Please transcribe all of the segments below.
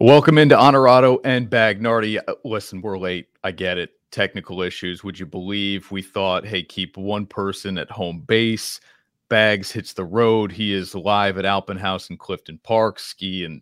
Welcome into Honorado and Bagnardi. Uh, listen, we're late. I get it. Technical issues. Would you believe we thought, hey, keep one person at home base? Bags hits the road. He is live at Alpin Haus in Clifton Park, ski and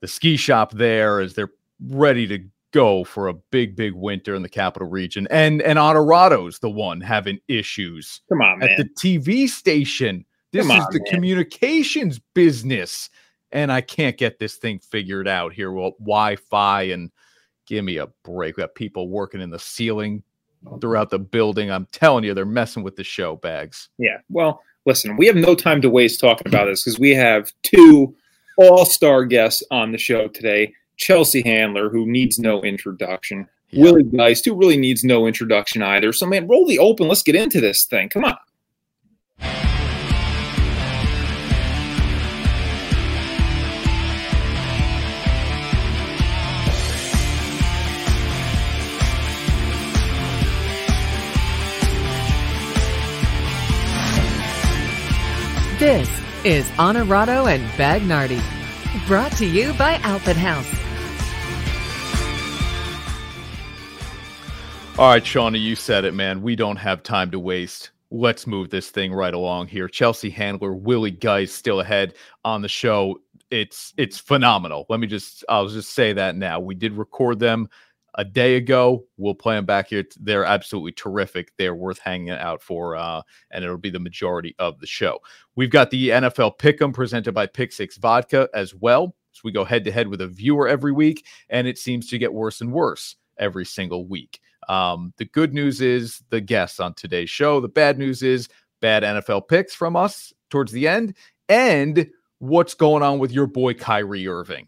the ski shop there as they're ready to go for a big, big winter in the capital region. And and Honorado's the one having issues. Come on, man. At the TV station. This is the man. communications business and I can't get this thing figured out here. Well, Wi-Fi and give me a break. We got people working in the ceiling throughout the building. I'm telling you, they're messing with the show bags. Yeah. Well, listen, we have no time to waste talking about this because we have two all-star guests on the show today. Chelsea Handler, who needs no introduction. Yeah. Willie Geist, who really needs no introduction either. So, man, roll the open. Let's get into this thing. Come on. This is Honorado and Bagnardi, brought to you by Alpin Haus. All right, Shawnee, you said it, man. We don't have time to waste. Let's move this thing right along here. Chelsea Handler, Willie Geist still ahead on the show. It's it's phenomenal. Let me just I'll just say that now. We did record them a day ago. We'll play them back here. They're absolutely terrific. They're worth hanging out for, uh, and it'll be the majority of the show. We've got the NFL Pick'em presented by Pick Six Vodka as well. So we go head to head with a viewer every week, and it seems to get worse and worse every single week. Um, the good news is the guests on today's show. The bad news is bad NFL picks from us towards the end, and what's going on with your boy Kyrie Irving.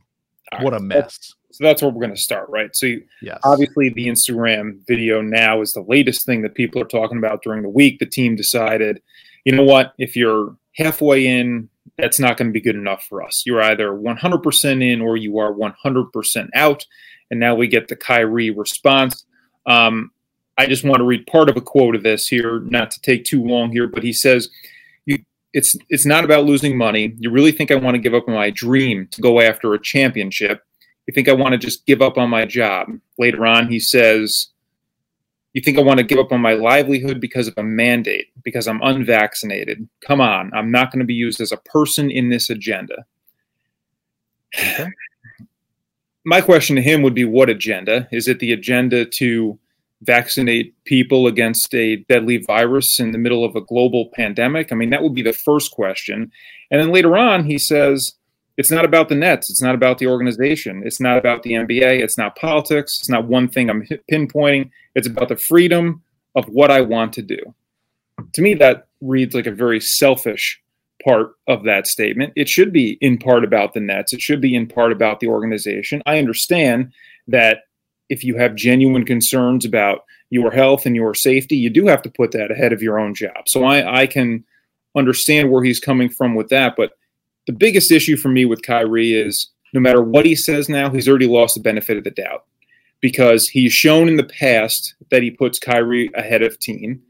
what a mess. So that's where we're going to start, right? So you, yes. obviously the Instagram video now is the latest thing that people are talking about during the week. The team decided, you know what, if you're halfway in, that's not going to be good enough for us. You're either 100% in or you are 100% out. And now we get the Kyrie response. Um, I just want to read part of a quote of this here, not to take too long here, but he says, it's it's not about losing money. You really think I want to give up my dream to go after a championship? You think I want to just give up on my job? Later on, he says, You think I want to give up on my livelihood because of a mandate, because I'm unvaccinated? Come on, I'm not going to be used as a person in this agenda. Okay. My question to him would be what agenda? Is it the agenda to vaccinate people against a deadly virus in the middle of a global pandemic? I mean, that would be the first question. And then later on, he says, it's not about the Nets. It's not about the organization. It's not about the NBA. It's not politics. It's not one thing I'm pinpointing. It's about the freedom of what I want to do. To me, that reads like a very selfish part of that statement. It should be in part about the Nets. It should be in part about the organization. I understand that if you have genuine concerns about your health and your safety, you do have to put that ahead of your own job. So I, I can understand where he's coming from with that. But the biggest issue for me with Kyrie is no matter what he says now, he's already lost the benefit of the doubt because he's shown in the past that he puts Kyrie ahead of team.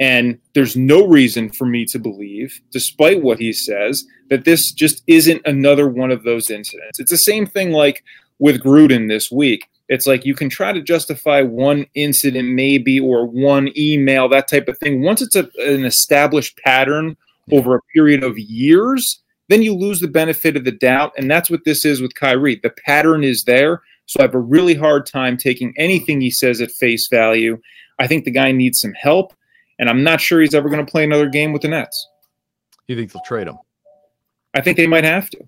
And there's no reason for me to believe, despite what he says, that this just isn't another one of those incidents. It's the same thing like with Gruden this week. It's like you can try to justify one incident, maybe, or one email, that type of thing. Once it's a, an established pattern over a period of years, then you lose the benefit of the doubt. And that's what this is with Kyrie. The pattern is there. So I have a really hard time taking anything he says at face value. I think the guy needs some help. And I'm not sure he's ever going to play another game with the Nets. You think they'll trade him? I think they might have to.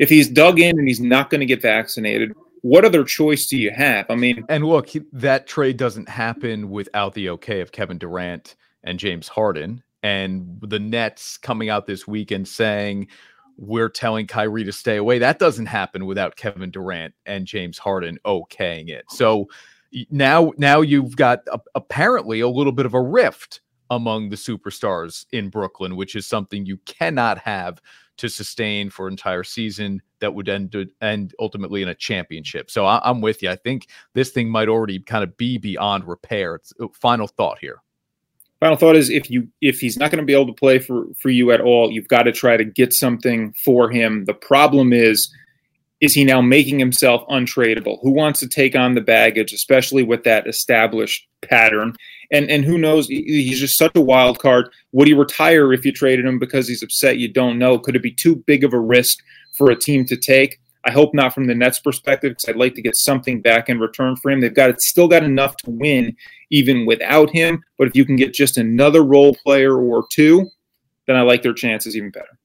If he's dug in and he's not going to get vaccinated, what other choice do you have? I mean, and look, that trade doesn't happen without the okay of Kevin Durant and James Harden. And the Nets coming out this weekend saying, we're telling Kyrie to stay away. That doesn't happen without Kevin Durant and James Harden okaying it. So now, now you've got a, apparently a little bit of a rift among the superstars in Brooklyn, which is something you cannot have to sustain for entire season that would end end ultimately in a championship. So I, am with you. I think this thing might already kind of be beyond repair. It's, uh, final thought here final thought is if you if he's not going to be able to play for for you at all, you've got to try to get something for him. The problem is is he now making himself untradeable? Who wants to take on the baggage, especially with that established pattern? And and who knows? He's just such a wild card. Would he retire if you traded him because he's upset? You don't know. Could it be too big of a risk for a team to take? I hope not from the Nets' perspective because I'd like to get something back in return for him. They've got still got enough to win even without him. But if you can get just another role player or two, then I like their chances even better.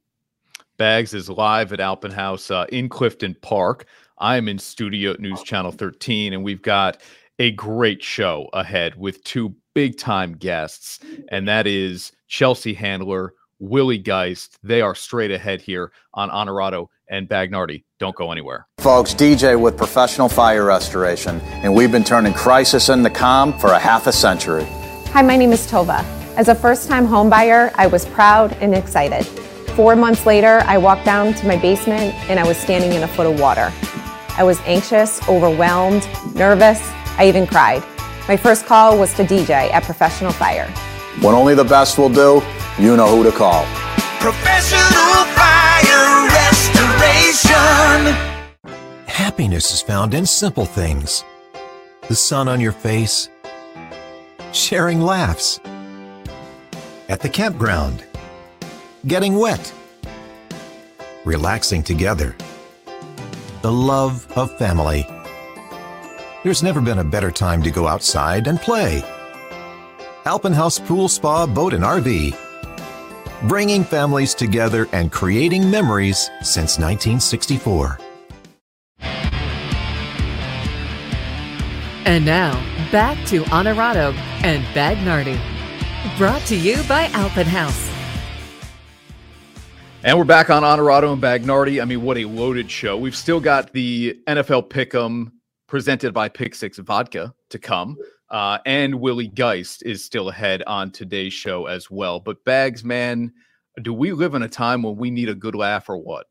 Bags is live at Alpin Haus uh, in Clifton Park. I'm in studio at News Channel 13, and we've got a great show ahead with two big time guests, and that is Chelsea Handler, Willie Geist. They are straight ahead here on Honorado and Bagnardi. Don't go anywhere. Folks, DJ with Professional Fire Restoration, and we've been turning crisis into calm for a half a century. Hi, my name is Tova. As a first time homebuyer, I was proud and excited. Four months later, I walked down to my basement and I was standing in a foot of water. I was anxious, overwhelmed, nervous. I even cried. My first call was to DJ at Professional Fire. When only the best will do, you know who to call. Professional Fire Restoration. Happiness is found in simple things the sun on your face, sharing laughs, at the campground getting wet, relaxing together, the love of family. There's never been a better time to go outside and play. Alpin Haus Pool Spa Boat and RV. Bringing families together and creating memories since 1964. And now, back to Honorado and Bagnardi. Brought to you by Alpin Haus. And we're back on Honorado and Bagnardi. I mean, what a loaded show. We've still got the NFL Pick'em presented by Pick Six Vodka to come. Uh, and Willie Geist is still ahead on today's show as well. But Bags, man, do we live in a time when we need a good laugh or what?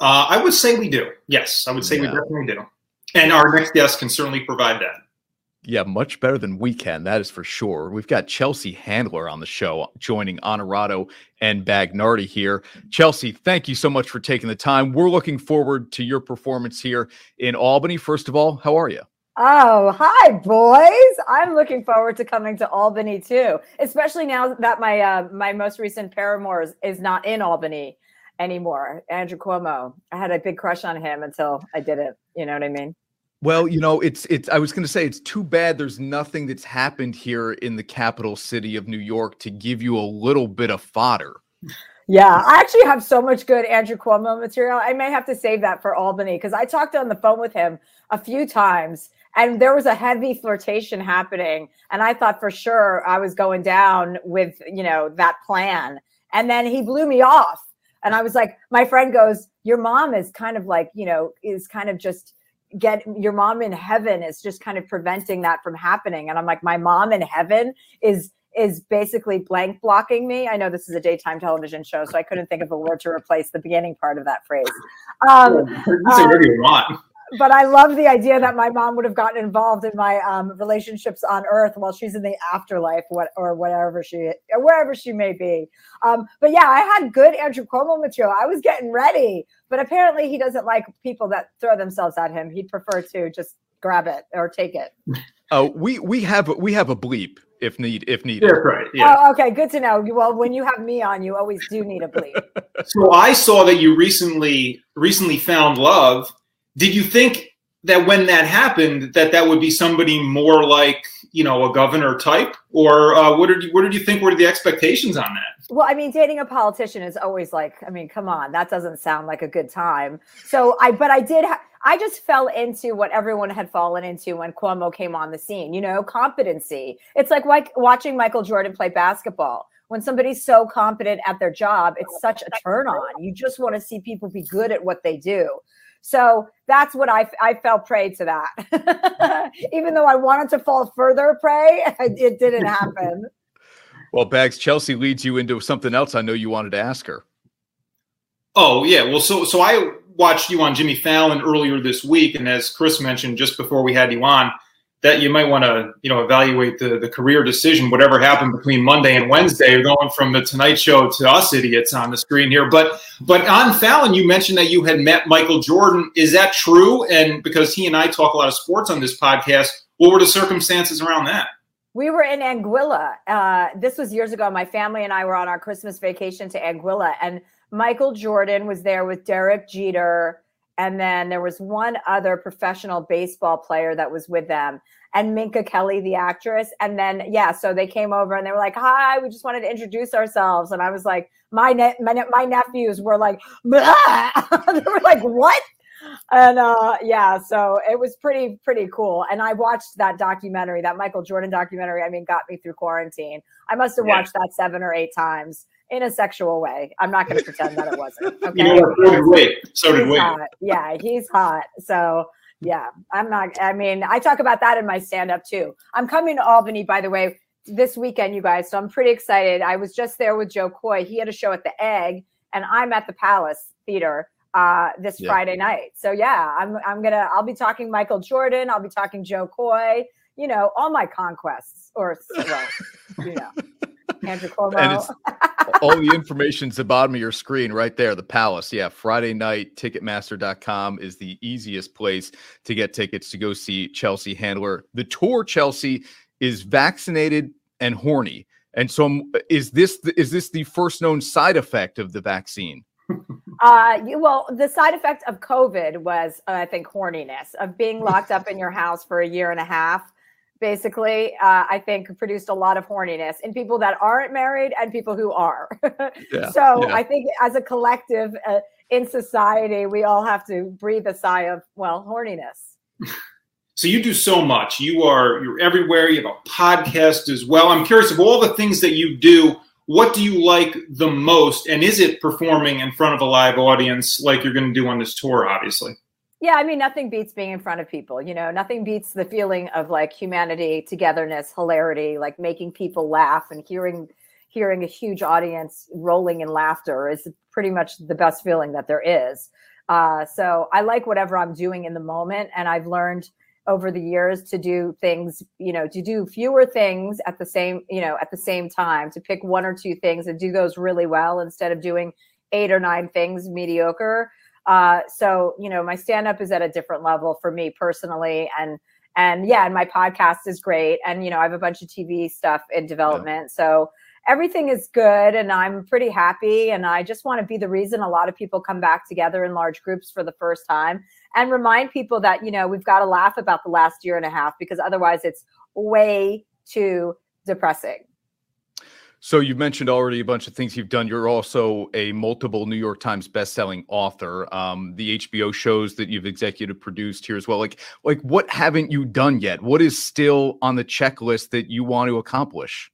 Uh, I would say we do. Yes, I would say yeah. we definitely do. And our next guest can certainly provide that. Yeah, much better than we can. That is for sure. We've got Chelsea Handler on the show, joining Honorado and Bagnardi here. Chelsea, thank you so much for taking the time. We're looking forward to your performance here in Albany. First of all, how are you? Oh, hi, boys! I'm looking forward to coming to Albany too, especially now that my uh, my most recent paramour is, is not in Albany anymore. Andrew Cuomo. I had a big crush on him until I did it. You know what I mean? Well, you know, it's it's I was going to say it's too bad there's nothing that's happened here in the capital city of New York to give you a little bit of fodder. Yeah, I actually have so much good Andrew Cuomo material. I may have to save that for Albany because I talked on the phone with him a few times and there was a heavy flirtation happening and I thought for sure I was going down with, you know, that plan. And then he blew me off. And I was like, my friend goes, "Your mom is kind of like, you know, is kind of just get your mom in heaven is just kind of preventing that from happening and i'm like my mom in heaven is is basically blank blocking me i know this is a daytime television show so i couldn't think of a word to replace the beginning part of that phrase um, um, but I love the idea that my mom would have gotten involved in my um, relationships on Earth while she's in the afterlife, what or whatever she, wherever she may be. Um, but yeah, I had good Andrew Cuomo material. I was getting ready, but apparently he doesn't like people that throw themselves at him. He'd prefer to just grab it or take it. Oh, we we have we have a bleep if need if needed. That's right. Yeah. Oh, okay, good to know. Well, when you have me on, you always do need a bleep. so I saw that you recently recently found love did you think that when that happened, that that would be somebody more like you know a governor type, or uh, what did you what did you think were the expectations on that? Well, I mean, dating a politician is always like, I mean, come on, that doesn't sound like a good time. So I, but I did. Ha- I just fell into what everyone had fallen into when Cuomo came on the scene. You know, competency. It's like like watching Michael Jordan play basketball when somebody's so competent at their job, it's such a turn on. You just want to see people be good at what they do. So that's what I, I fell prey to that. Even though I wanted to fall further prey, it didn't happen. Well, Bags, Chelsea leads you into something else I know you wanted to ask her. Oh, yeah. Well, so so I watched you on Jimmy Fallon earlier this week. And as Chris mentioned just before we had you on, that you might want to you know evaluate the the career decision whatever happened between monday and wednesday. Going from the tonight show to us idiots on the screen here. But but on fallon you mentioned that you had met michael jordan. Is that true? And because he and i talk a lot of sports on this podcast what were the circumstances around that? We were in anguilla. Uh, this was years ago. My family and i were on our christmas vacation to anguilla and michael jordan was there with derek jeter and then there was one other professional baseball player that was with them and Minka Kelly, the actress. And then, yeah, so they came over and they were like, hi, we just wanted to introduce ourselves. And I was like, my, ne- my, ne- my nephews were like, they were like, what? And uh, yeah, so it was pretty, pretty cool. And I watched that documentary, that Michael Jordan documentary. I mean, got me through quarantine. I must have yeah. watched that seven or eight times in a sexual way. I'm not going to pretend that it wasn't. Okay. You know, so did Wade. So did Wade. Yeah, he's hot. So yeah, I'm not. I mean, I talk about that in my stand up too. I'm coming to Albany, by the way, this weekend, you guys. So I'm pretty excited. I was just there with Jo Koy. He had a show at the Egg, and I'm at the Palace Theater uh, this yeah. Friday night. So yeah, I'm I'm gonna. I'll be talking Michael Jordan. I'll be talking Jo Koy. You know, all my conquests, or well, you know. Andrew Cuomo. And it's, all the information's the bottom of your screen right there. The Palace. Yeah. Friday night, ticketmaster.com is the easiest place to get tickets to go see Chelsea Handler. The tour, Chelsea, is vaccinated and horny. And so um, is this is this the first known side effect of the vaccine? Uh, you, well, the side effect of COVID was, uh, I think, horniness of being locked up in your house for a year and a half basically, uh, I think produced a lot of horniness in people that aren't married and people who are. yeah, so yeah. I think as a collective uh, in society, we all have to breathe a sigh of, well, horniness. So you do so much. You are you're everywhere. You have a podcast as well. I'm curious of all the things that you do. What do you like the most? And is it performing in front of a live audience like you're going to do on this tour? Obviously. Yeah, I mean, nothing beats being in front of people. You know, nothing beats the feeling of like humanity, togetherness, hilarity, like making people laugh and hearing hearing a huge audience rolling in laughter is pretty much the best feeling that there is. Uh, so I like whatever I'm doing in the moment, and I've learned over the years to do things, you know, to do fewer things at the same, you know, at the same time, to pick one or two things and do those really well instead of doing eight or nine things mediocre. Uh, so you know, my stand up is at a different level for me personally, and and yeah, and my podcast is great, and you know, I have a bunch of TV stuff in development, yeah. so everything is good and I'm pretty happy. And I just want to be the reason a lot of people come back together in large groups for the first time and remind people that, you know, we've got to laugh about the last year and a half because otherwise it's way too depressing. So you've mentioned already a bunch of things you've done. You're also a multiple New York Times best-selling author. Um, the HBO shows that you've executive produced here as well. Like, like what haven't you done yet? What is still on the checklist that you want to accomplish?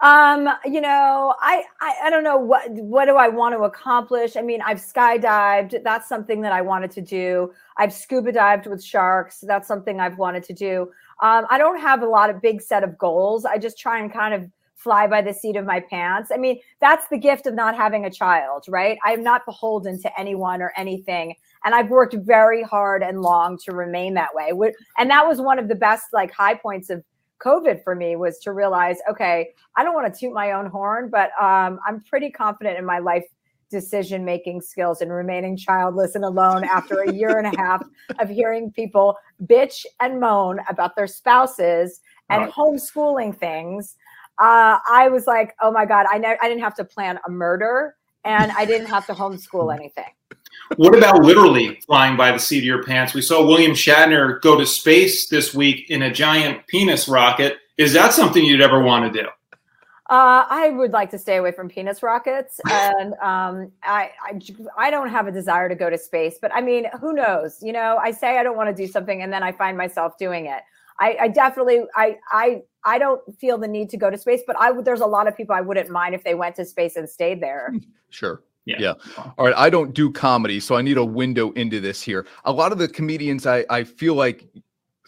Um, you know, I, I I don't know what what do I want to accomplish. I mean, I've skydived. That's something that I wanted to do. I've scuba dived with sharks. That's something I've wanted to do. Um, I don't have a lot of big set of goals. I just try and kind of fly by the seat of my pants. I mean, that's the gift of not having a child, right? I'm not beholden to anyone or anything. And I've worked very hard and long to remain that way. And that was one of the best, like, high points of COVID for me was to realize, okay, I don't want to toot my own horn, but um, I'm pretty confident in my life decision making skills and remaining childless and alone after a year and a half of hearing people bitch and moan about their spouses and right. homeschooling things uh, I was like, oh my God, I, ne- I didn't have to plan a murder and I didn't have to homeschool anything. What about literally flying by the seat of your pants? We saw William Shatner go to space this week in a giant penis rocket. Is that something you'd ever want to do? Uh, I would like to stay away from penis rockets, and um, I, I, I don't have a desire to go to space. But I mean, who knows? You know, I say I don't want to do something, and then I find myself doing it. I, I definitely, I, I I don't feel the need to go to space, but I. There's a lot of people I wouldn't mind if they went to space and stayed there. Hmm, sure. Yeah. yeah. All right. I don't do comedy, so I need a window into this here. A lot of the comedians I, I feel like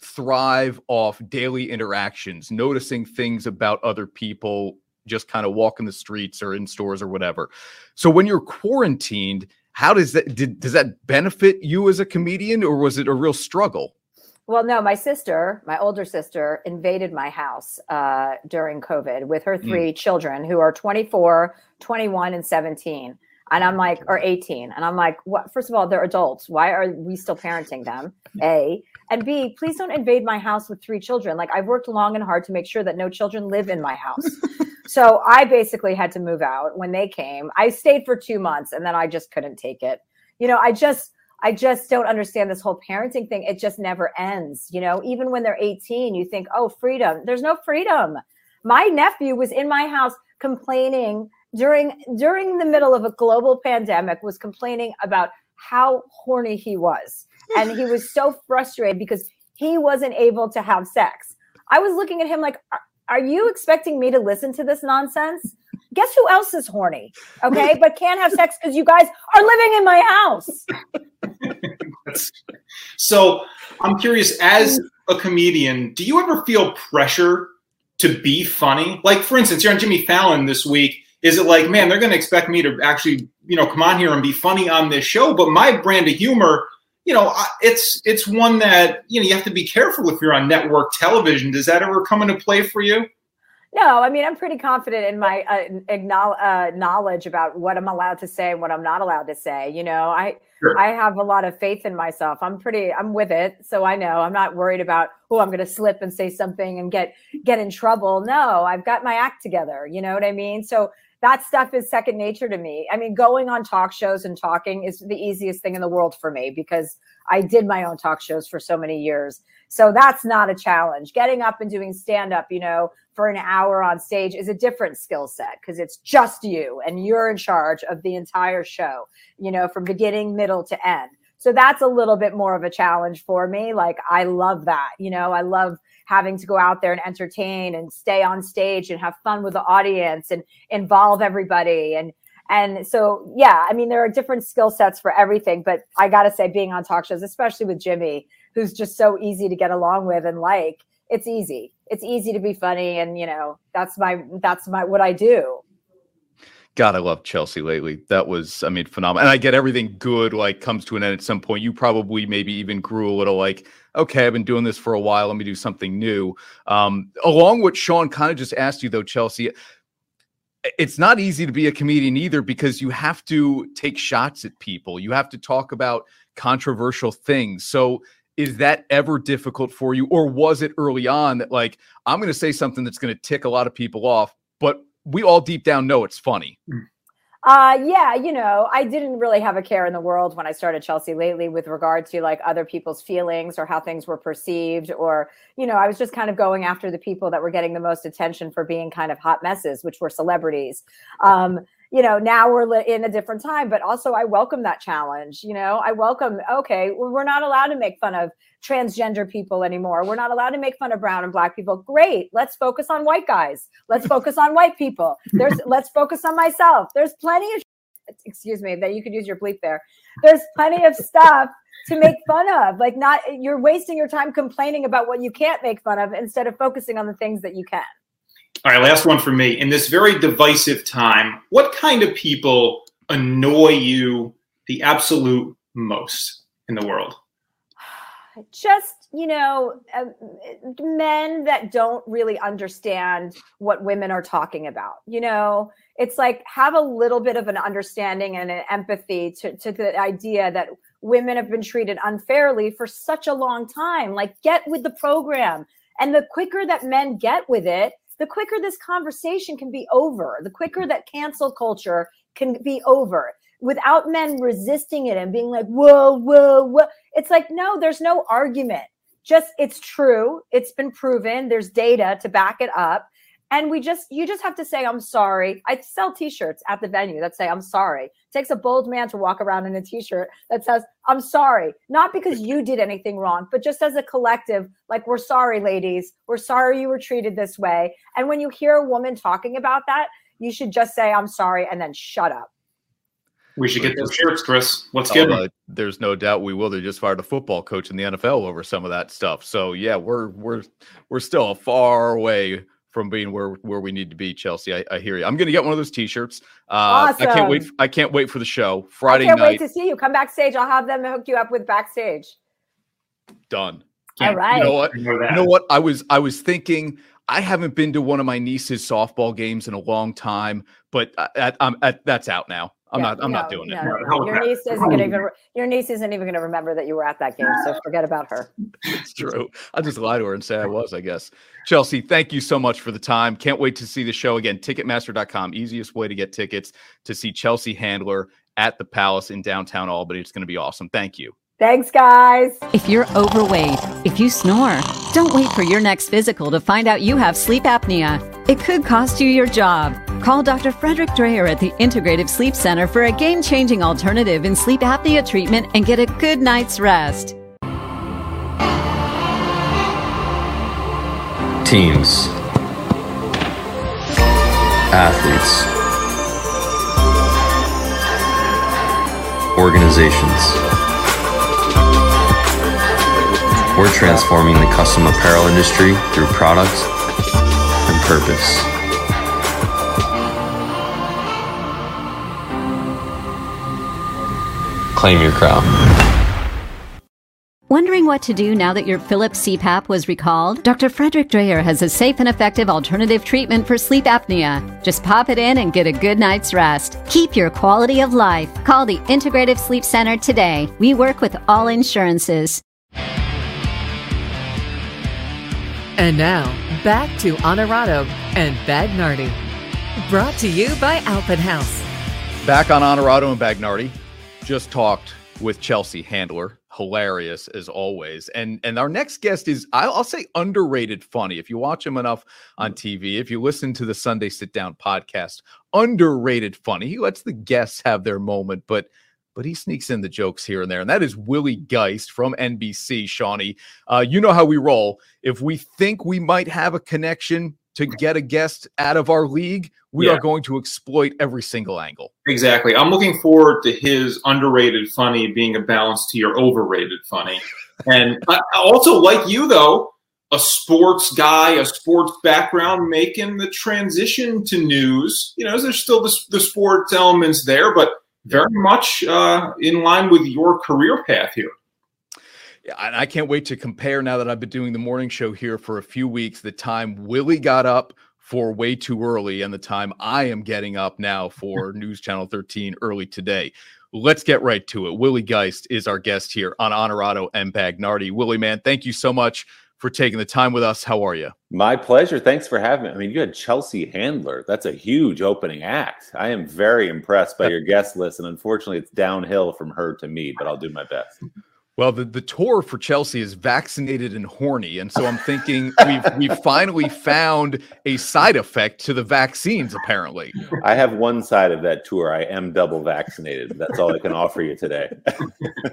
thrive off daily interactions, noticing things about other people, just kind of walking the streets or in stores or whatever. So when you're quarantined, how does that did, does that benefit you as a comedian or was it a real struggle? Well, no, my sister, my older sister, invaded my house uh, during COVID with her hmm. three mm. children who are 24, 21, and 17. And I'm like, or 18. And I'm like, what? First of all, they're adults. Why are we still parenting them? A. And B, please don't invade my house with three children. Like, I've worked long and hard to make sure that no children live in my house. so I basically had to move out when they came. I stayed for two months and then I just couldn't take it. You know, I just, I just don't understand this whole parenting thing. It just never ends. You know, even when they're 18, you think, oh, freedom. There's no freedom. My nephew was in my house complaining during during the middle of a global pandemic was complaining about how horny he was and he was so frustrated because he wasn't able to have sex i was looking at him like are, are you expecting me to listen to this nonsense guess who else is horny okay but can't have sex because you guys are living in my house so i'm curious as a comedian do you ever feel pressure to be funny like for instance you're on jimmy fallon this week is it like, man, they're going to expect me to actually, you know, come on here and be funny on this show? But my brand of humor, you know, it's it's one that you know you have to be careful if you're on network television. Does that ever come into play for you? No, I mean I'm pretty confident in my uh, uh, knowledge about what I'm allowed to say and what I'm not allowed to say. You know, I sure. I have a lot of faith in myself. I'm pretty I'm with it, so I know I'm not worried about oh I'm going to slip and say something and get get in trouble. No, I've got my act together. You know what I mean? So that stuff is second nature to me. I mean, going on talk shows and talking is the easiest thing in the world for me because I did my own talk shows for so many years. So that's not a challenge. Getting up and doing stand up, you know, for an hour on stage is a different skill set because it's just you and you're in charge of the entire show, you know, from beginning, middle to end. So that's a little bit more of a challenge for me. Like, I love that. You know, I love having to go out there and entertain and stay on stage and have fun with the audience and involve everybody and and so yeah i mean there are different skill sets for everything but i gotta say being on talk shows especially with jimmy who's just so easy to get along with and like it's easy it's easy to be funny and you know that's my that's my what i do God, I love Chelsea lately. That was, I mean, phenomenal. And I get everything good like comes to an end at some point. You probably maybe even grew a little like, okay, I've been doing this for a while. Let me do something new. Um, along what Sean kind of just asked you though, Chelsea, it's not easy to be a comedian either because you have to take shots at people. You have to talk about controversial things. So is that ever difficult for you or was it early on that like i'm going to say something that's going to tick a lot of people off but we all deep down know it's funny. Mm. Uh, yeah, you know, I didn't really have a care in the world when I started Chelsea lately with regard to like other people's feelings or how things were perceived, or, you know, I was just kind of going after the people that were getting the most attention for being kind of hot messes, which were celebrities. Um, you know, now we're in a different time, but also I welcome that challenge. You know, I welcome, okay, we're not allowed to make fun of transgender people anymore. We're not allowed to make fun of brown and black people. Great. Let's focus on white guys. Let's focus on white people. There's let's focus on myself. There's plenty of excuse me, that you could use your bleep there. There's plenty of stuff to make fun of. Like not you're wasting your time complaining about what you can't make fun of instead of focusing on the things that you can. All right, last one for me. In this very divisive time, what kind of people annoy you the absolute most in the world? Just, you know, uh, men that don't really understand what women are talking about. You know, it's like have a little bit of an understanding and an empathy to, to the idea that women have been treated unfairly for such a long time. Like, get with the program. And the quicker that men get with it, the quicker this conversation can be over, the quicker that cancel culture can be over without men resisting it and being like, whoa, whoa, whoa. It's like, no, there's no argument. Just it's true. It's been proven. There's data to back it up and we just you just have to say i'm sorry i sell t-shirts at the venue that say i'm sorry it takes a bold man to walk around in a t-shirt that says i'm sorry not because you did anything wrong but just as a collective like we're sorry ladies we're sorry you were treated this way and when you hear a woman talking about that you should just say i'm sorry and then shut up we should get those shirts, Chris. Let's get them. Uh, there's no doubt we will. They just fired a football coach in the NFL over some of that stuff. So yeah, we're we're we're still a far way from being where where we need to be, Chelsea. I, I hear you. I'm going to get one of those T-shirts. Uh, awesome. I can't wait. I can't wait for the show Friday I can't night. wait to see you. Come backstage. I'll have them hook you up with backstage. Done. All right. You know what? You know what? I was I was thinking I haven't been to one of my niece's softball games in a long time, but I, am that's out now. I'm yeah, not. I'm no, not doing no, it. No. Your niece isn't going to even. Your niece isn't even going to remember that you were at that game. So forget about her. it's true. I'll just lie to her and say I was. I guess. Chelsea, thank you so much for the time. Can't wait to see the show again. Ticketmaster.com, easiest way to get tickets to see Chelsea Handler at the Palace in downtown Albany. It's going to be awesome. Thank you. Thanks, guys. If you're overweight, if you snore, don't wait for your next physical to find out you have sleep apnea. It could cost you your job. Call Dr. Frederick Dreyer at the Integrative Sleep Center for a game changing alternative in sleep apnea treatment and get a good night's rest. Teams, athletes, organizations. We're transforming the custom apparel industry through products and purpose. Claim your crown. Wondering what to do now that your Philips CPAP was recalled? Dr. Frederick Dreyer has a safe and effective alternative treatment for sleep apnea. Just pop it in and get a good night's rest. Keep your quality of life. Call the Integrative Sleep Center today. We work with all insurances. And now, back to Honorado and Bagnardi. Brought to you by Alpin Haus. Back on Honorado and Bagnardi. Just talked with Chelsea Handler. Hilarious as always. And and our next guest is I'll, I'll say underrated funny. If you watch him enough on TV, if you listen to the Sunday Sit Down podcast, underrated funny. He lets the guests have their moment, but but he sneaks in the jokes here and there. And that is Willie Geist from NBC, Shawnee. Uh, you know how we roll. If we think we might have a connection to get a guest out of our league, we yeah. are going to exploit every single angle. Exactly. I'm looking forward to his underrated funny being a balance to your overrated funny. and I also, like you, though, a sports guy, a sports background, making the transition to news. You know, there's still the, the sports elements there, but – very much uh, in line with your career path here. And I can't wait to compare now that I've been doing the morning show here for a few weeks. The time Willie got up for way too early, and the time I am getting up now for News Channel 13 early today. Let's get right to it. Willie Geist is our guest here on Honorado and Bagnardi. Willie, man, thank you so much for taking the time with us. How are you? My pleasure. Thanks for having me. I mean, you had Chelsea Handler. That's a huge opening act. I am very impressed by your guest list. And unfortunately, it's downhill from her to me, but I'll do my best. Well, the, the tour for Chelsea is vaccinated and horny. And so I'm thinking we've we've finally found a side effect to the vaccines, apparently. I have one side of that tour. I am double vaccinated. That's all I can offer you today.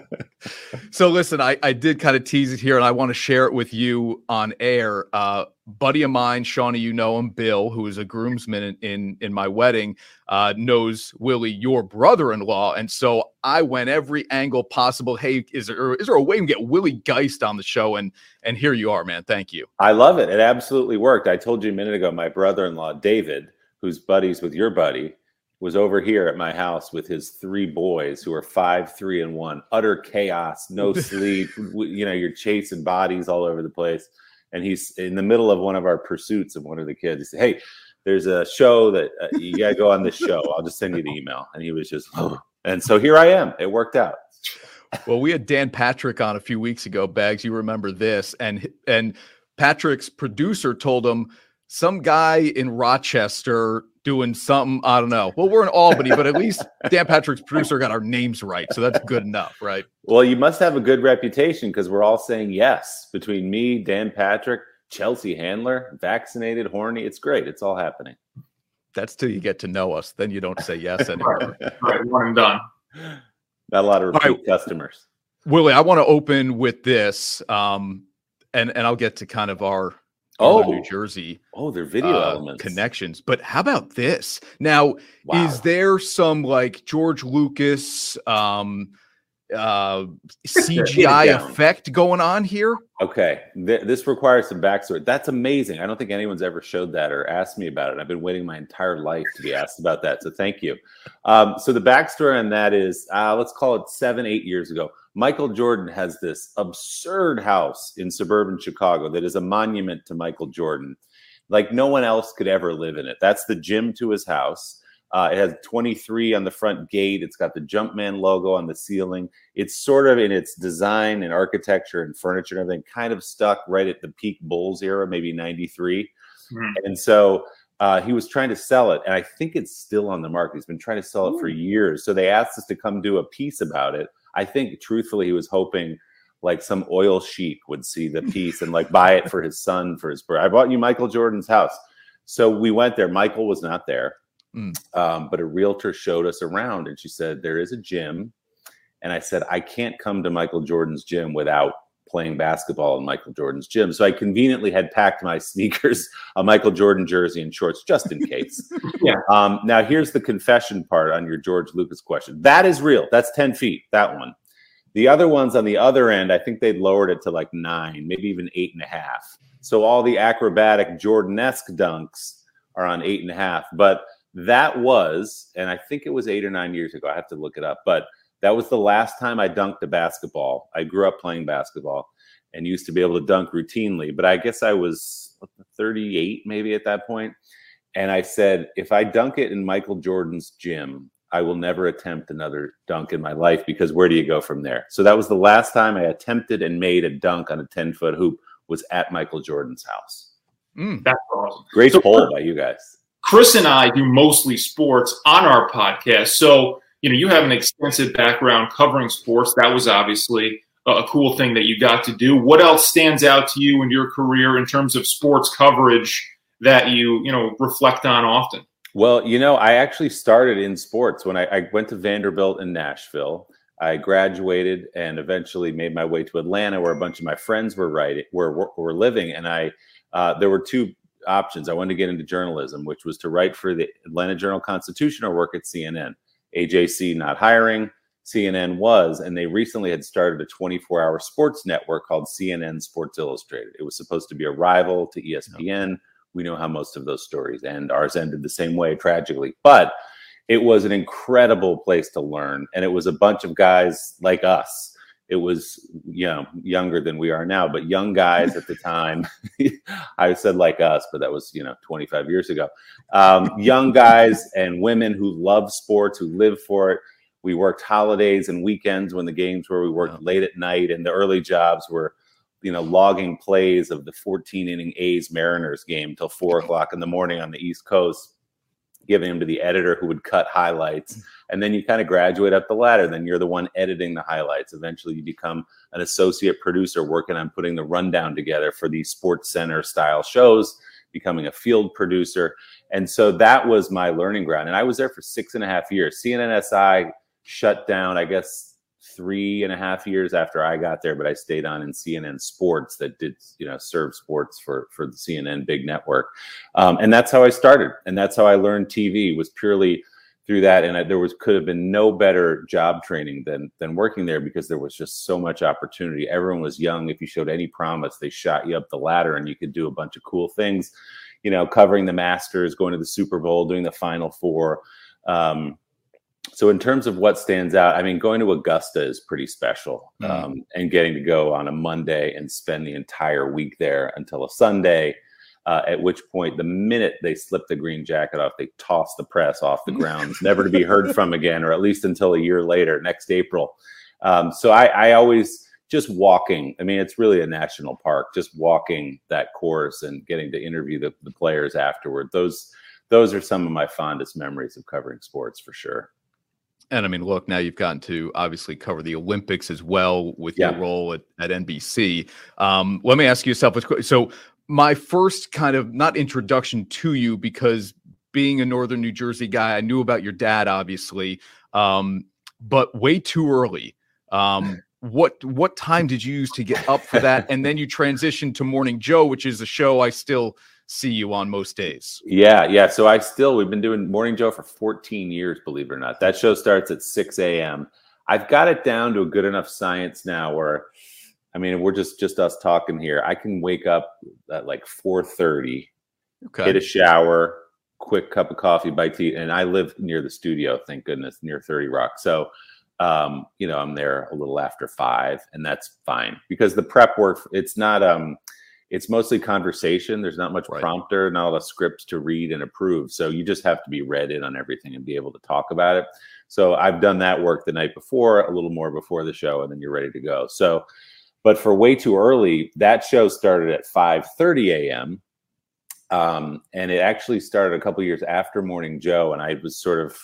so listen, I, I did kind of tease it here and I want to share it with you on air. Uh, buddy of mine, Shawnee, you know him, Bill, who is a groomsman in in, in my wedding, uh, knows Willie, your brother-in-law, and so I went every angle possible. Hey, is there is there a way we can get Willie Geist on the show? And and here you are, man. Thank you. I love it. It absolutely worked. I told you a minute ago, my brother-in-law David, who's buddies with your buddy, was over here at my house with his three boys who are five, three, and one. Utter chaos, no sleep. you know, you're chasing bodies all over the place and he's in the middle of one of our pursuits of one of the kids. He said, "Hey, there's a show that uh, you got to go on this show. I'll just send you the email." And he was just, oh. and so here I am. It worked out. Well, we had Dan Patrick on a few weeks ago. Bags, you remember this? And and Patrick's producer told him some guy in Rochester doing something. I don't know. Well, we're in Albany, but at least Dan Patrick's producer got our names right. So that's good enough, right? Well, you must have a good reputation because we're all saying yes between me, Dan Patrick, Chelsea Handler, vaccinated, horny. It's great. It's all happening. That's till you get to know us. Then you don't say yes anymore. right, right, one and done. Not a lot of repeat right. customers. Willie, I want to open with this, um, and and I'll get to kind of our oh New Jersey. Oh, they're video uh, elements connections. But how about this? Now, wow. is there some like George Lucas um uh CGI effect going on here? Okay. Th- this requires some backstory. That's amazing. I don't think anyone's ever showed that or asked me about it. I've been waiting my entire life to be asked about that. So thank you. Um, so the backstory on that is uh, let's call it seven, eight years ago. Michael Jordan has this absurd house in suburban Chicago that is a monument to Michael Jordan. Like no one else could ever live in it. That's the gym to his house. Uh, it has 23 on the front gate. It's got the Jumpman logo on the ceiling. It's sort of in its design and architecture and furniture and everything, kind of stuck right at the peak Bulls era, maybe 93. Mm. And so uh, he was trying to sell it. And I think it's still on the market. He's been trying to sell it Ooh. for years. So they asked us to come do a piece about it. I think, truthfully, he was hoping like some oil sheik would see the piece and like buy it for his son for his birthday. I bought you Michael Jordan's house. So we went there. Michael was not there. Mm. Um, but a realtor showed us around and she said, There is a gym. And I said, I can't come to Michael Jordan's gym without playing basketball in Michael Jordan's gym. So I conveniently had packed my sneakers, a Michael Jordan jersey, and shorts just in case. yeah. Um, now, here's the confession part on your George Lucas question. That is real. That's 10 feet, that one. The other ones on the other end, I think they'd lowered it to like nine, maybe even eight and a half. So all the acrobatic Jordan esque dunks are on eight and a half. But that was, and I think it was eight or nine years ago. I have to look it up, but that was the last time I dunked a basketball. I grew up playing basketball and used to be able to dunk routinely, but I guess I was 38 maybe at that point. And I said, if I dunk it in Michael Jordan's gym, I will never attempt another dunk in my life because where do you go from there? So that was the last time I attempted and made a dunk on a 10 foot hoop was at Michael Jordan's house. Mm. That's awesome. Great so, poll by you guys. Chris and I do mostly sports on our podcast. So, you know, you have an extensive background covering sports. That was obviously a cool thing that you got to do. What else stands out to you in your career in terms of sports coverage that you, you know, reflect on often? Well, you know, I actually started in sports when I, I went to Vanderbilt in Nashville. I graduated and eventually made my way to Atlanta, where a bunch of my friends were writing, were were, were living, and I uh, there were two options. I wanted to get into journalism, which was to write for the Atlanta Journal Constitution or work at CNN. AJC not hiring, CNN was, and they recently had started a 24 hour sports network called CNN Sports Illustrated. It was supposed to be a rival to ESPN. We know how most of those stories end. Ours ended the same way, tragically. But it was an incredible place to learn. And it was a bunch of guys like us it was you know younger than we are now but young guys at the time i said like us but that was you know 25 years ago. Um, young guys and women who love sports who live for it. We worked holidays and weekends when the games were. We worked late at night and the early jobs were you know logging plays of the 14 inning a's mariners game till four o'clock in the morning on the east coast giving them to the editor who would cut highlights. And then you kind of graduate up the ladder. Then you're the one editing the highlights. Eventually, you become an associate producer working on putting the rundown together for these sports center style shows, becoming a field producer. And so that was my learning ground. And I was there for six and a half years. CNNSI shut down, I guess, three and a half years after I got there, but I stayed on in CNN Sports that did you know serve sports for for the CNN big network, um, and that's how I started, and that's how I learned TV was purely through that. And I, there was could have been no better job training than than working there because there was just so much opportunity. Everyone was young. If you showed any promise, they shot you up the ladder, and you could do a bunch of cool things. You know, covering the Masters, going to the Super Bowl, doing the Final Four. Um, so in terms of what stands out, I mean, going to Augusta is pretty special, mm. um, and getting to go on a Monday and spend the entire week there until a Sunday. Uh, at which point, the minute they slip the green jacket off, they toss the press off the grounds, never to be heard from again, or at least until a year later, next April. Um, so I, I always just walking. I mean, it's really a national park. Just walking that course and getting to interview the, the players afterward. Those those are some of my fondest memories of covering sports for sure. And I mean, look, now you've gotten to obviously cover the Olympics as well with yeah. your role at, at NBC. Um, let me ask you yourself. So, my first kind of not introduction to you, because being a Northern New Jersey guy, I knew about your dad, obviously, um, but way too early. Um, what what time did you use to get up for that? and then you transitioned to Morning Joe, which is a show I still see you on most days. Yeah, yeah. So I still we've been doing Morning Joe for 14 years, believe it or not. That show starts at 6 a.m. I've got it down to a good enough science now where I mean we're just just us talking here. I can wake up at like 4:30, okay. hit a shower, quick cup of coffee, bite tea, and I live near the studio, thank goodness, near 30 Rock. So um, you know, I'm there a little after five, and that's fine because the prep work, it's not, um, it's mostly conversation. There's not much right. prompter, not a lot of scripts to read and approve. So you just have to be read in on everything and be able to talk about it. So I've done that work the night before, a little more before the show, and then you're ready to go. So, but for way too early, that show started at 5:30 a.m. Um, and it actually started a couple years after Morning Joe, and I was sort of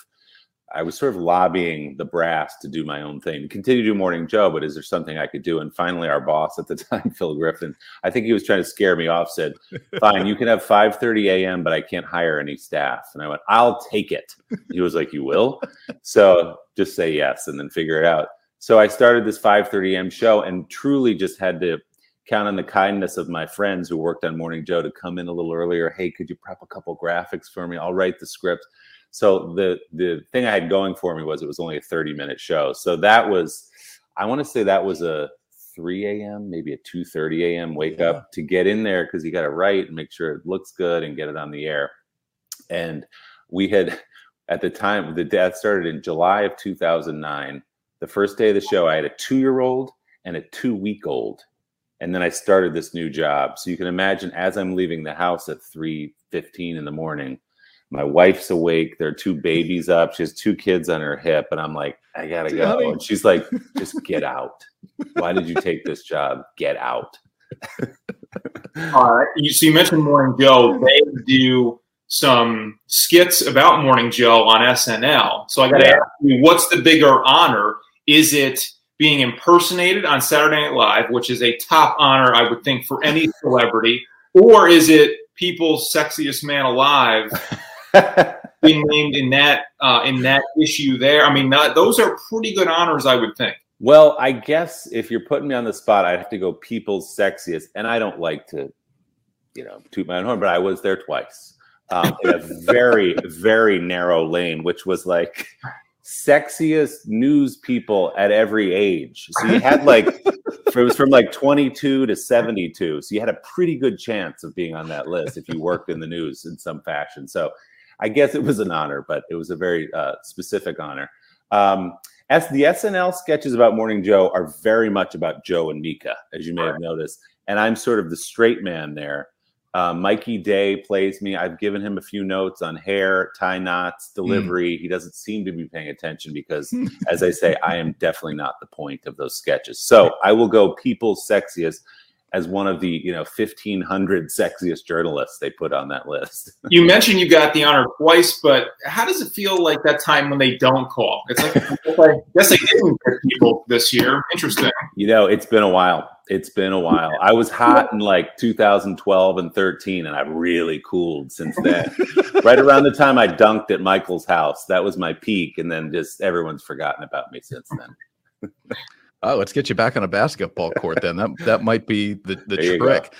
I was sort of lobbying the brass to do my own thing, continue to do Morning Joe, but is there something I could do? And finally, our boss at the time, Phil Griffin, I think he was trying to scare me off, said, "Fine, you can have 5:30 a.m., but I can't hire any staff." And I went, "I'll take it." He was like, "You will?" So just say yes, and then figure it out. So I started this 5:30 a.m. show, and truly just had to count on the kindness of my friends who worked on Morning Joe to come in a little earlier. Hey, could you prep a couple graphics for me? I'll write the script. So the the thing I had going for me was it was only a 30 minute show. So that was I want to say that was a 3 a.m., maybe a 2:30 a.m. wake yeah. up to get in there because you got to write and make sure it looks good and get it on the air. And we had at the time the death started in July of 2009. The first day of the show, I had a two-year-old and a two-week-old, and then I started this new job. So you can imagine as I'm leaving the house at 3:15 in the morning my wife's awake. There are two babies up. She has two kids on her hip. And I'm like, I gotta go. And she's like, just get out. Why did you take this job? Get out. All right. You, so you mentioned Morning Joe. They do some skits about Morning Joe on SNL. So I got to yeah. ask you, what's the bigger honor? Is it being impersonated on Saturday Night Live, which is a top honor, I would think, for any celebrity, or is it people's sexiest man alive being named in that uh, in that issue there. I mean, not, those are pretty good honors, I would think. Well, I guess if you're putting me on the spot, I'd have to go people's sexiest, and I don't like to, you know, toot my own horn, but I was there twice um, in a very, very narrow lane, which was like sexiest news people at every age. So you had like it was from like 22 to 72. So you had a pretty good chance of being on that list if you worked in the news in some fashion. So I guess it was an honor, but it was a very uh, specific honor. Um, as the SNL sketches about Morning Joe are very much about Joe and Mika, as you may have noticed, and I'm sort of the straight man there. Uh, Mikey Day plays me. I've given him a few notes on hair, tie knots, hmm. delivery. Mm. He doesn't seem to be paying attention because, as I say, I am definitely not the point of those sketches. So I will go people's sexiest as one of the you know 1500 sexiest journalists they put on that list. You mentioned you got the honor twice but how does it feel like that time when they don't call? It's like i guess they didn't get people this year. Interesting. You know it's been a while. It's been a while. I was hot in like 2012 and 13 and i've really cooled since then. Right around the time i dunked at michael's house that was my peak and then just everyone's forgotten about me since then Oh, let's get you back on a basketball court then. That that might be the, the trick.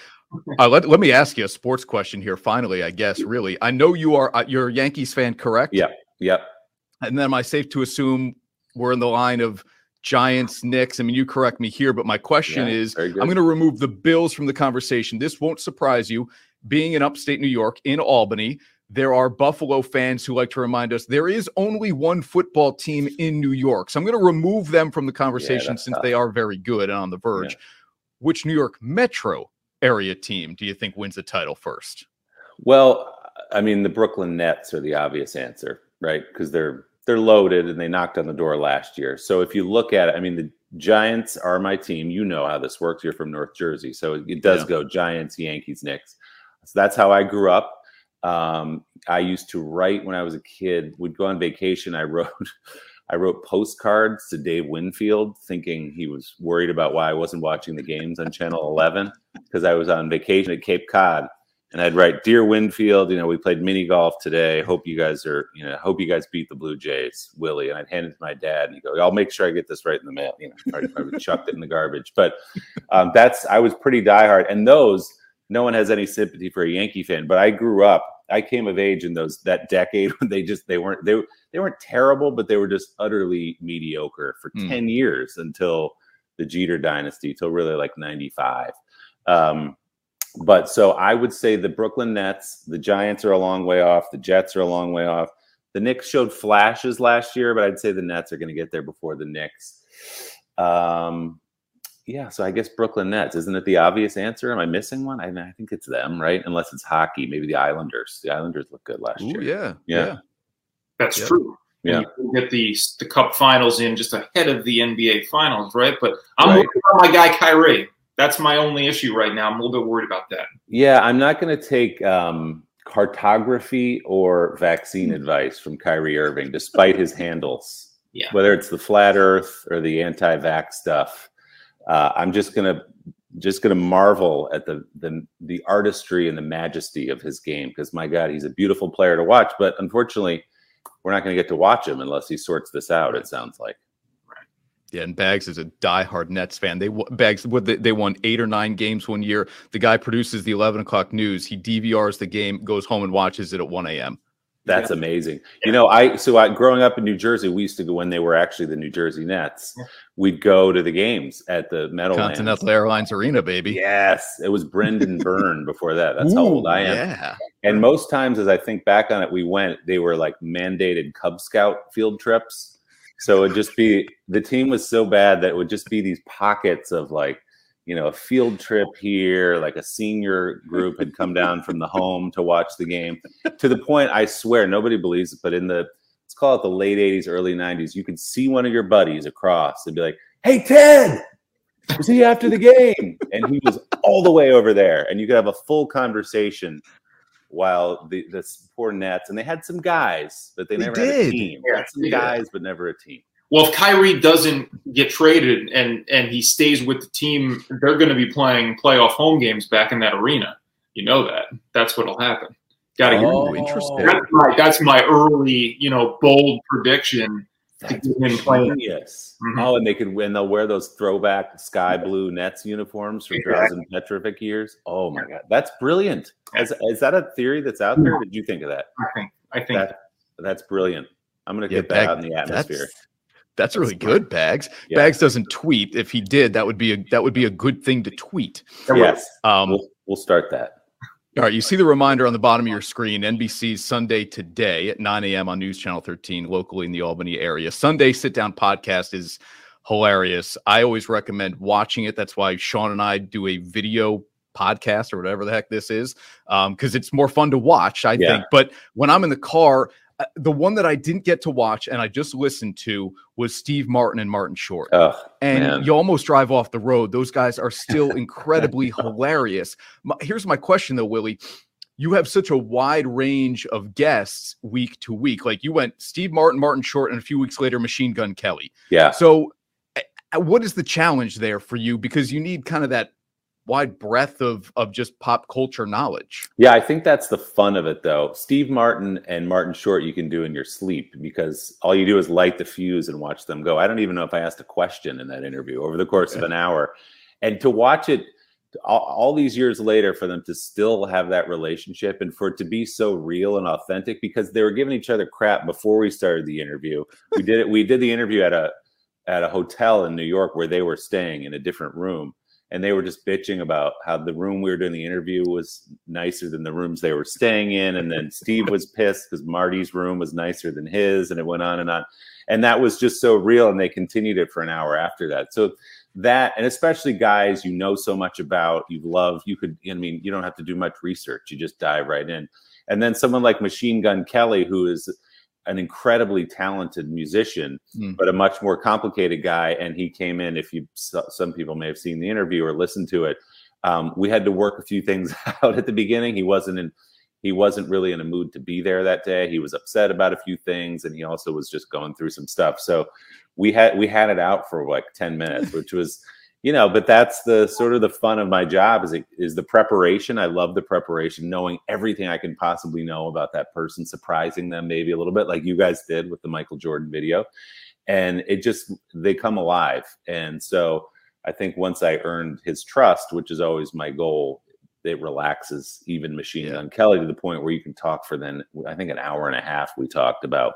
Uh, let, let me ask you a sports question here. Finally, I guess. Really, I know you are uh, you're a Yankees fan, correct? Yep. Yep. And then am I safe to assume we're in the line of Giants, Knicks? I mean, you correct me here, but my question yeah, is, I'm going to remove the Bills from the conversation. This won't surprise you. Being in upstate New York, in Albany, there are Buffalo fans who like to remind us there is only one football team in New York. So I'm going to remove them from the conversation yeah, since tough. they are very good and on the verge. Yeah. Which New York metro area team do you think wins the title first? Well, I mean, the Brooklyn Nets are the obvious answer, right? Because they're they're loaded and they knocked on the door last year. So if you look at it, I mean, the Giants are my team. You know how this works. You're from North Jersey, so it, does yeah. go Giants, Yankees, Knicks. So that's how I grew up. Um, I used to write when I was a kid. Would go on vacation. I wrote, I wrote postcards to Dave Winfield, thinking he was worried about why I wasn't watching the games on Channel 11 because I was on vacation at Cape Cod. And I'd write, "Dear Winfield, you know we played mini golf today. Hope you guys are, you know, hope you guys beat the Blue Jays, Willie." And I'd hand it to my dad, and he'd go, "I'll make sure I get this right in the mail." You know, I probably chucked it in the garbage. But um, that's I was pretty diehard, and those no one has any sympathy for a Yankee fan, but I grew up. I came of age in those that decade when they just they weren't they they weren't terrible, but they were just utterly mediocre for mm. ten years until the Jeter dynasty, till really like '95. Um, but so I would say the Brooklyn Nets, the Giants are a long way off, the Jets are a long way off. The Knicks showed flashes last year, but I'd say the Nets are going to get there before the Knicks. Um, yeah, so I guess Brooklyn Nets isn't it the obvious answer? Am I missing one? I, mean, I think it's them, right? Unless it's hockey, maybe the Islanders. The Islanders look good last Ooh, year. Yeah, yeah, yeah. That's Yep. true. Yeah. And you get the the Cup Finals in just ahead of the NBA Finals, right? But I'm Right. worried about my guy Kyrie. That's my only issue right now. I'm a little bit worried about that. Yeah, I'm not going to take um, cartography or vaccine advice from Kyrie Irving, despite his handles. Yeah. Whether it's the flat Earth or the anti-vax stuff, uh, I'm just gonna just gonna marvel at the the the artistry and the majesty of his game. Because my God, he's a beautiful player to watch. But unfortunately, we're not to get to watch him unless he sorts this out. It sounds like. Yeah, and Bags is a diehard Nets fan. They Bags they won eight or nine games one year. The guy produces the eleven o'clock news. He DVRs the game, goes home and watches it at one a.m. That's amazing. You know, I so I growing up in New Jersey, we used to go when they were actually the New Jersey Nets. We'd go to the games at the Meadowlands. Continental Airlines Arena, baby. Yes, it was Brendan Byrne before that. That's how old I am. yeah. And most times, as I think back on it, we went. They were like mandated Cub Scout field trips. So it'd just be the team was so bad that it would just be these pockets of like, you know, a field trip here, like a senior group had come down from the home to watch the game. To the point, I swear, nobody believes it, but in the let's call it the late 80s, early 90s, you could see one of your buddies across and be like, Hey Ted, was he after the game? And he was all the way over there. And you could have a full conversation while the this poor Nets and they had some guys, but they, They never had a team. Yeah, Had some guys, but never a team. Well, if Kyrie doesn't get traded and and he stays with the team, they're going to be playing playoff home games back in that arena. You know that. That's what'll happen. Got to Oh, get. interesting. That's my that's my early, you know, bold prediction to That's get him playing. genius. Mhm. Oh, and they could win. They'll wear those throwback sky blue Nets uniforms from Drazen Petrovic years. Oh my god, that's brilliant. Is, is that a theory that's out there? Did you think of that? I think. I think. That that's brilliant. I'm gonna Yeah, get that Bag- out in the atmosphere. That's, that's really good, Bags. Yeah. Bags doesn't tweet. If he did, that would be a that would be a good thing to tweet. Yes, Um, we'll, we'll start that. All right, you see the reminder on the bottom of your screen. NBC's Sunday Today at 9 a.m. on News Channel 13, locally in the Albany area. Sunday sit down podcast is hilarious. I always recommend watching it. That's why Sean and I do a video podcast or whatever the heck this is, because it's more fun to watch, I Yeah. think. But when I'm in the car, the one that I didn't get to watch and I just listened to was Steve Martin and Martin Short Oh, and man. you almost drive off the road. Those guys are still incredibly hilarious. My, here's my question though, Willie. You have such a wide range of guests week to week. Like you went Steve Martin, Martin Short, and a few weeks later, Machine Gun Kelly. yeah. So, uh, uh, what is the challenge there for you? Because you need kind of that wide breadth of of just pop culture knowledge. Yeah, I think that's the fun of it, though. Steve Martin and Martin Short, you can do in your sleep because all you do is light the fuse and watch them go. I don't even know if I asked a question in that interview over the course of an hour. And to watch it all, all these years later, for them to still have that relationship and for it to be so real and authentic because they were giving each other crap before we started the interview. We did it, we did the interview at a at a hotel in New York where they were staying in a different room and they were just bitching about how the room we were doing the interview was nicer than the rooms they were staying in and then steve was pissed because marty's room was nicer than his and it went on and on. And that was just so real and they continued it for an hour after that. So that and especially guys you know so much about you love you could i mean you don't have to do much research you just dive right in. And then someone like machine gun kelly who is an incredibly talented musician, Mm. but a much more complicated guy. And he came in. If you, some people may have seen the interview or listened to it. Um, we had to work a few things out at the beginning. He wasn't in, he wasn't really in a mood to be there that day. He was upset about a few things, and he also was just going through some stuff. So we had we had it out for like ten minutes, which was you know but that's the sort of the fun of my job is it is the preparation. I love the preparation knowing everything i can possibly know about that person surprising them maybe a little bit like you guys did with the michael jordan video. And it just they come alive. And so i think once i earned his trust which is always my goal it relaxes even machine gun kelly to the point where you can talk for then i think an hour and a half we talked about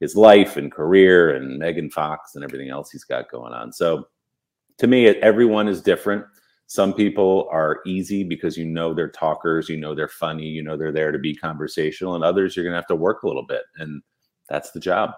his life and career and megan fox and everything else he's got going on. So to me, it- everyone is different. Some people are easy because you know they're talkers, you know they're funny, you know they're there to be conversational, and others you're going to have to work a little bit. And that's the job.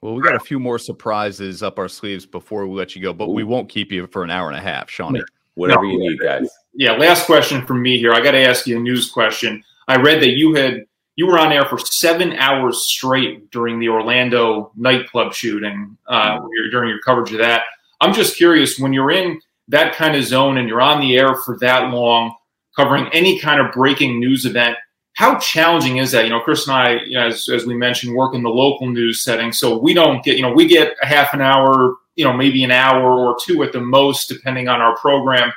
Well, we got a few more surprises up our sleeves before we let you go, but Ooh. we won't keep you for an hour and a half, Shawnee. Whatever no, you need, guys. Yeah, last question from me here. I got to ask you a news question. I read that you had you were on air for seven hours straight during the Orlando nightclub shooting uh, during your coverage of that. I'm just curious when you're in that kind of zone and you're on the air for that long, covering any kind of breaking news event. How challenging is that? You know, Chris and I, as as we mentioned, work in the local news setting, so we don't get, you know, we get a half an hour, you know, maybe an hour or two at the most, depending on our program,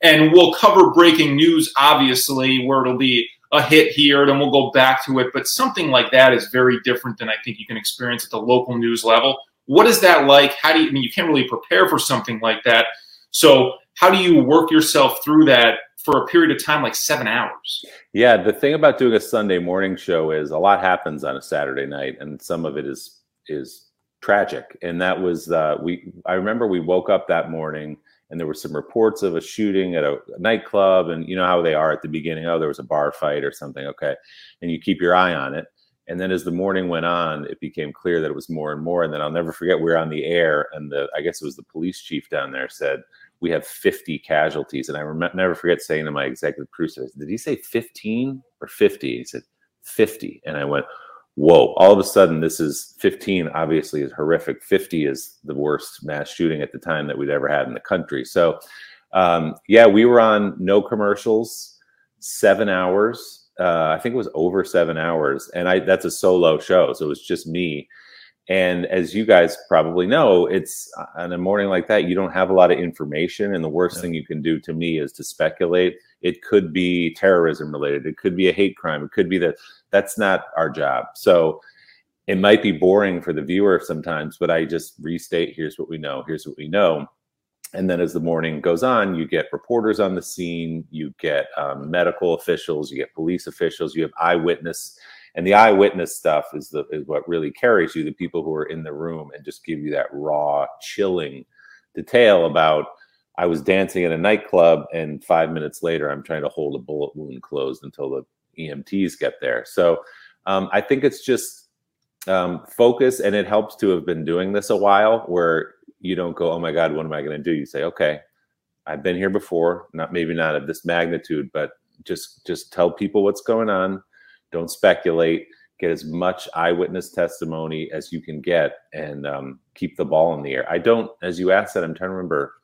and we'll cover breaking news, obviously, where it'll be a hit here, then we'll go back to it. But something like that is very different than I think you can experience at the local news level. What is that like? How do you, I mean, you can't really prepare for something like that. So, how do you work yourself through that for a period of time like seven hours? Yeah, the thing about doing a Sunday morning show is a lot happens on a Saturday night, and some of it is is tragic. And that was uh, we. I remember we woke up that morning and there were some reports of a shooting at a, a, nightclub and you know how they are at the beginning oh there was a bar fight or something okay and you keep your eye on it and then as the morning went on it became clear that it was more and more and then i'll never forget we were on the air and the i guess it was the police chief down there said we have 50 casualties and i remember never forget saying to my executive producer did he say 15 or 50 he said 50 and i went whoa, all of a sudden this is 15 obviously is horrific. 50 is the worst mass shooting at the time that we'd ever had in the country. So um, yeah, we were on no commercials, seven hours. Uh, I think it was over seven hours. And I that's a solo show. So it was just me. And as you guys probably know, it's on a morning like that, you don't have a lot of information. And the worst yeah. thing you can do to me is to speculate. It could be terrorism related. It could be a hate crime. It could be that that's not our job. So it might be boring for the viewer sometimes, but I just restate here's what we know, here's what we know. And then as the morning goes on, you get reporters on the scene, you get um, medical officials, you get police officials, you have eyewitness. And the eyewitness stuff is the is what really carries you, the people who are in the room and just give you that raw, chilling detail about I was dancing in a nightclub and five minutes later I'm trying to hold a bullet wound closed until the EMTs get there. So um, I think it's just um, focus, and it helps to have been doing this a while where you don't go, oh my God, what am I going to do? You say, okay, I've been here before, not maybe not of this magnitude, but just just tell people what's going on. Don't speculate. Get as much eyewitness testimony as you can get, and um, keep the ball in the air. I don't, as you asked that, I'm trying to remember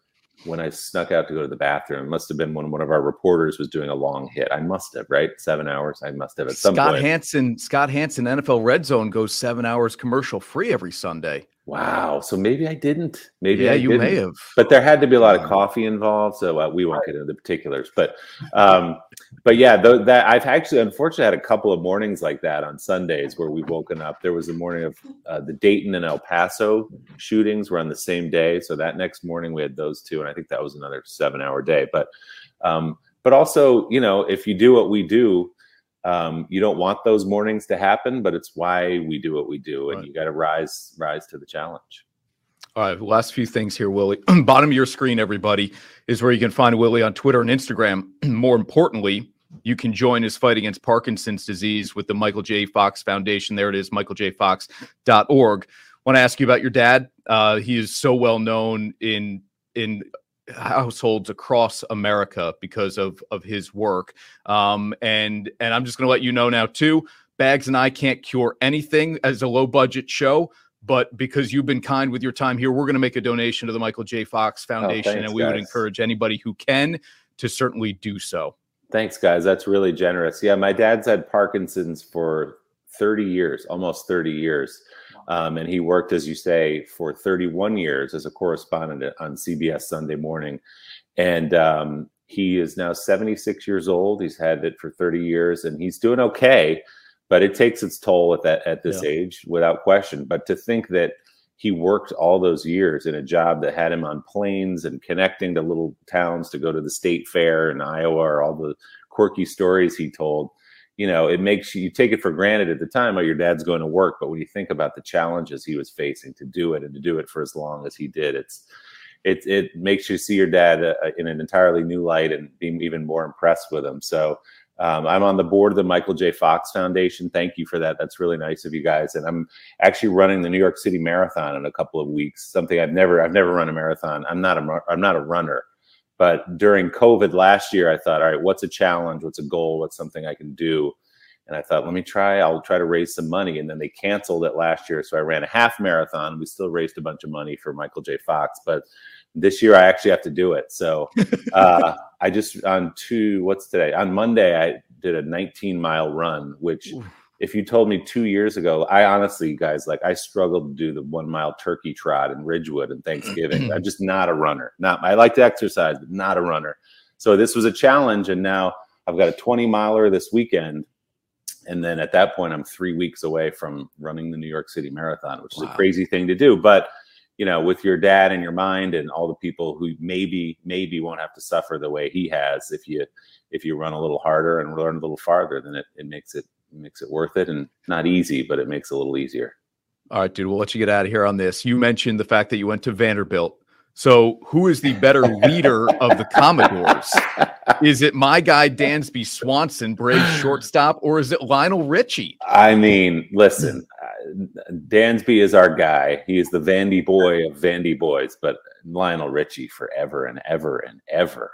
when I snuck out to go to the bathroom. It must have been when one of our reporters was doing a long hit. I must have, right? Seven hours. I must have at some Scott point. Hanson, Scott Hanson, NFL Red Zone goes seven hours commercial free every Sunday. Wow. So maybe I didn't. Maybe yeah, I you didn't. may have. But there had to be a lot of coffee involved, so uh, we won't get into the particulars. But, um, but yeah, th- that I've actually unfortunately had a couple of mornings like that on Sundays where we've woken up. There was a morning of uh, the Dayton and El Paso shootings were on the same day, so that next morning we had those two, and I think that was another seven-hour day. But, um, but also, you know, if you do what we do um, you don't want those mornings to happen, but it's why we do what we do, and right. you got to rise rise to the challenge. All right, last few things here, Willie. Bottom of your screen, everybody, is where you can find Willie on Twitter and Instagram. More importantly, you can join his fight against Parkinson's disease with the Michael J. Fox Foundation. There it is, michaeljfox.org. Want to ask you about your dad? Uh, he is so well known in in households across America because of of his work. Um, and and I'm just going to let you know now too. Bags and I can't cure anything as a low budget show, but because you've been kind with your time here, we're going to make a donation to the Michael J. Fox oh, Foundation, oh, thanks, and we guys. would encourage anybody who can to certainly do so. Thanks, guys. That's really generous. Yeah, my dad's had Parkinson's for 30 years, almost 30 years. Um, and he worked, as you say, for 31 years as a correspondent on CBS Sunday Morning. And um, he is now 76 years old. He's had it for 30 years, and he's doing okay. But it takes its toll at that at this yeah. age, without question. But to think that he worked all those years in a job that had him on planes and connecting to little towns to go to the state fair in Iowa, or all the quirky stories he told you know, it makes you, take it for granted at the time, oh, your dad's going to work. But when you think about the challenges he was facing to do it and to do it for as long as he did, it's, it, it makes you see your dad uh, in an entirely new light and be even more impressed with him. So, Um, I'm on the board of the Michael J. Fox Foundation. Thank you for that. That's really nice of you guys. And I'm actually running the New York City Marathon in a couple of weeks. Something I've never I've never run a marathon. I'm not a I'm not a runner, but during COVID last year, I thought, all right, what's a challenge? What's a goal? What's something I can do? And I thought, let me try. I'll try to raise some money. And then they canceled it last year, so I ran a half marathon. We still raised a bunch of money for Michael J. Fox, but this year I actually have to do it. So uh, I just on two. What's today? On Monday, I did a 19 mile run, which. Ooh. If you told me two years ago, I honestly, guys, like I struggled to do the one mile turkey trot in Ridgewood and Thanksgiving. I'm just not a runner. Not I like to exercise, but not a runner. So this was a challenge, and now I've got a 20 miler this weekend and then at that point i'm three weeks away from running the new york city marathon which wow. is a crazy thing to do but you know with your dad in your mind and all the people who maybe maybe won't have to suffer the way he has if you if you run a little harder and run a little farther then it, it makes it makes it worth it and not easy but it makes it a little easier all right dude we'll let you get out of here on this you mentioned the fact that you went to vanderbilt so, who is the better leader of the Commodores? Is it my guy Dansby Swanson, Braves shortstop, or is it Lionel Richie? I mean, listen, Dansby is our guy. He is the Vandy boy of Vandy boys, but Lionel Richie forever and ever and ever.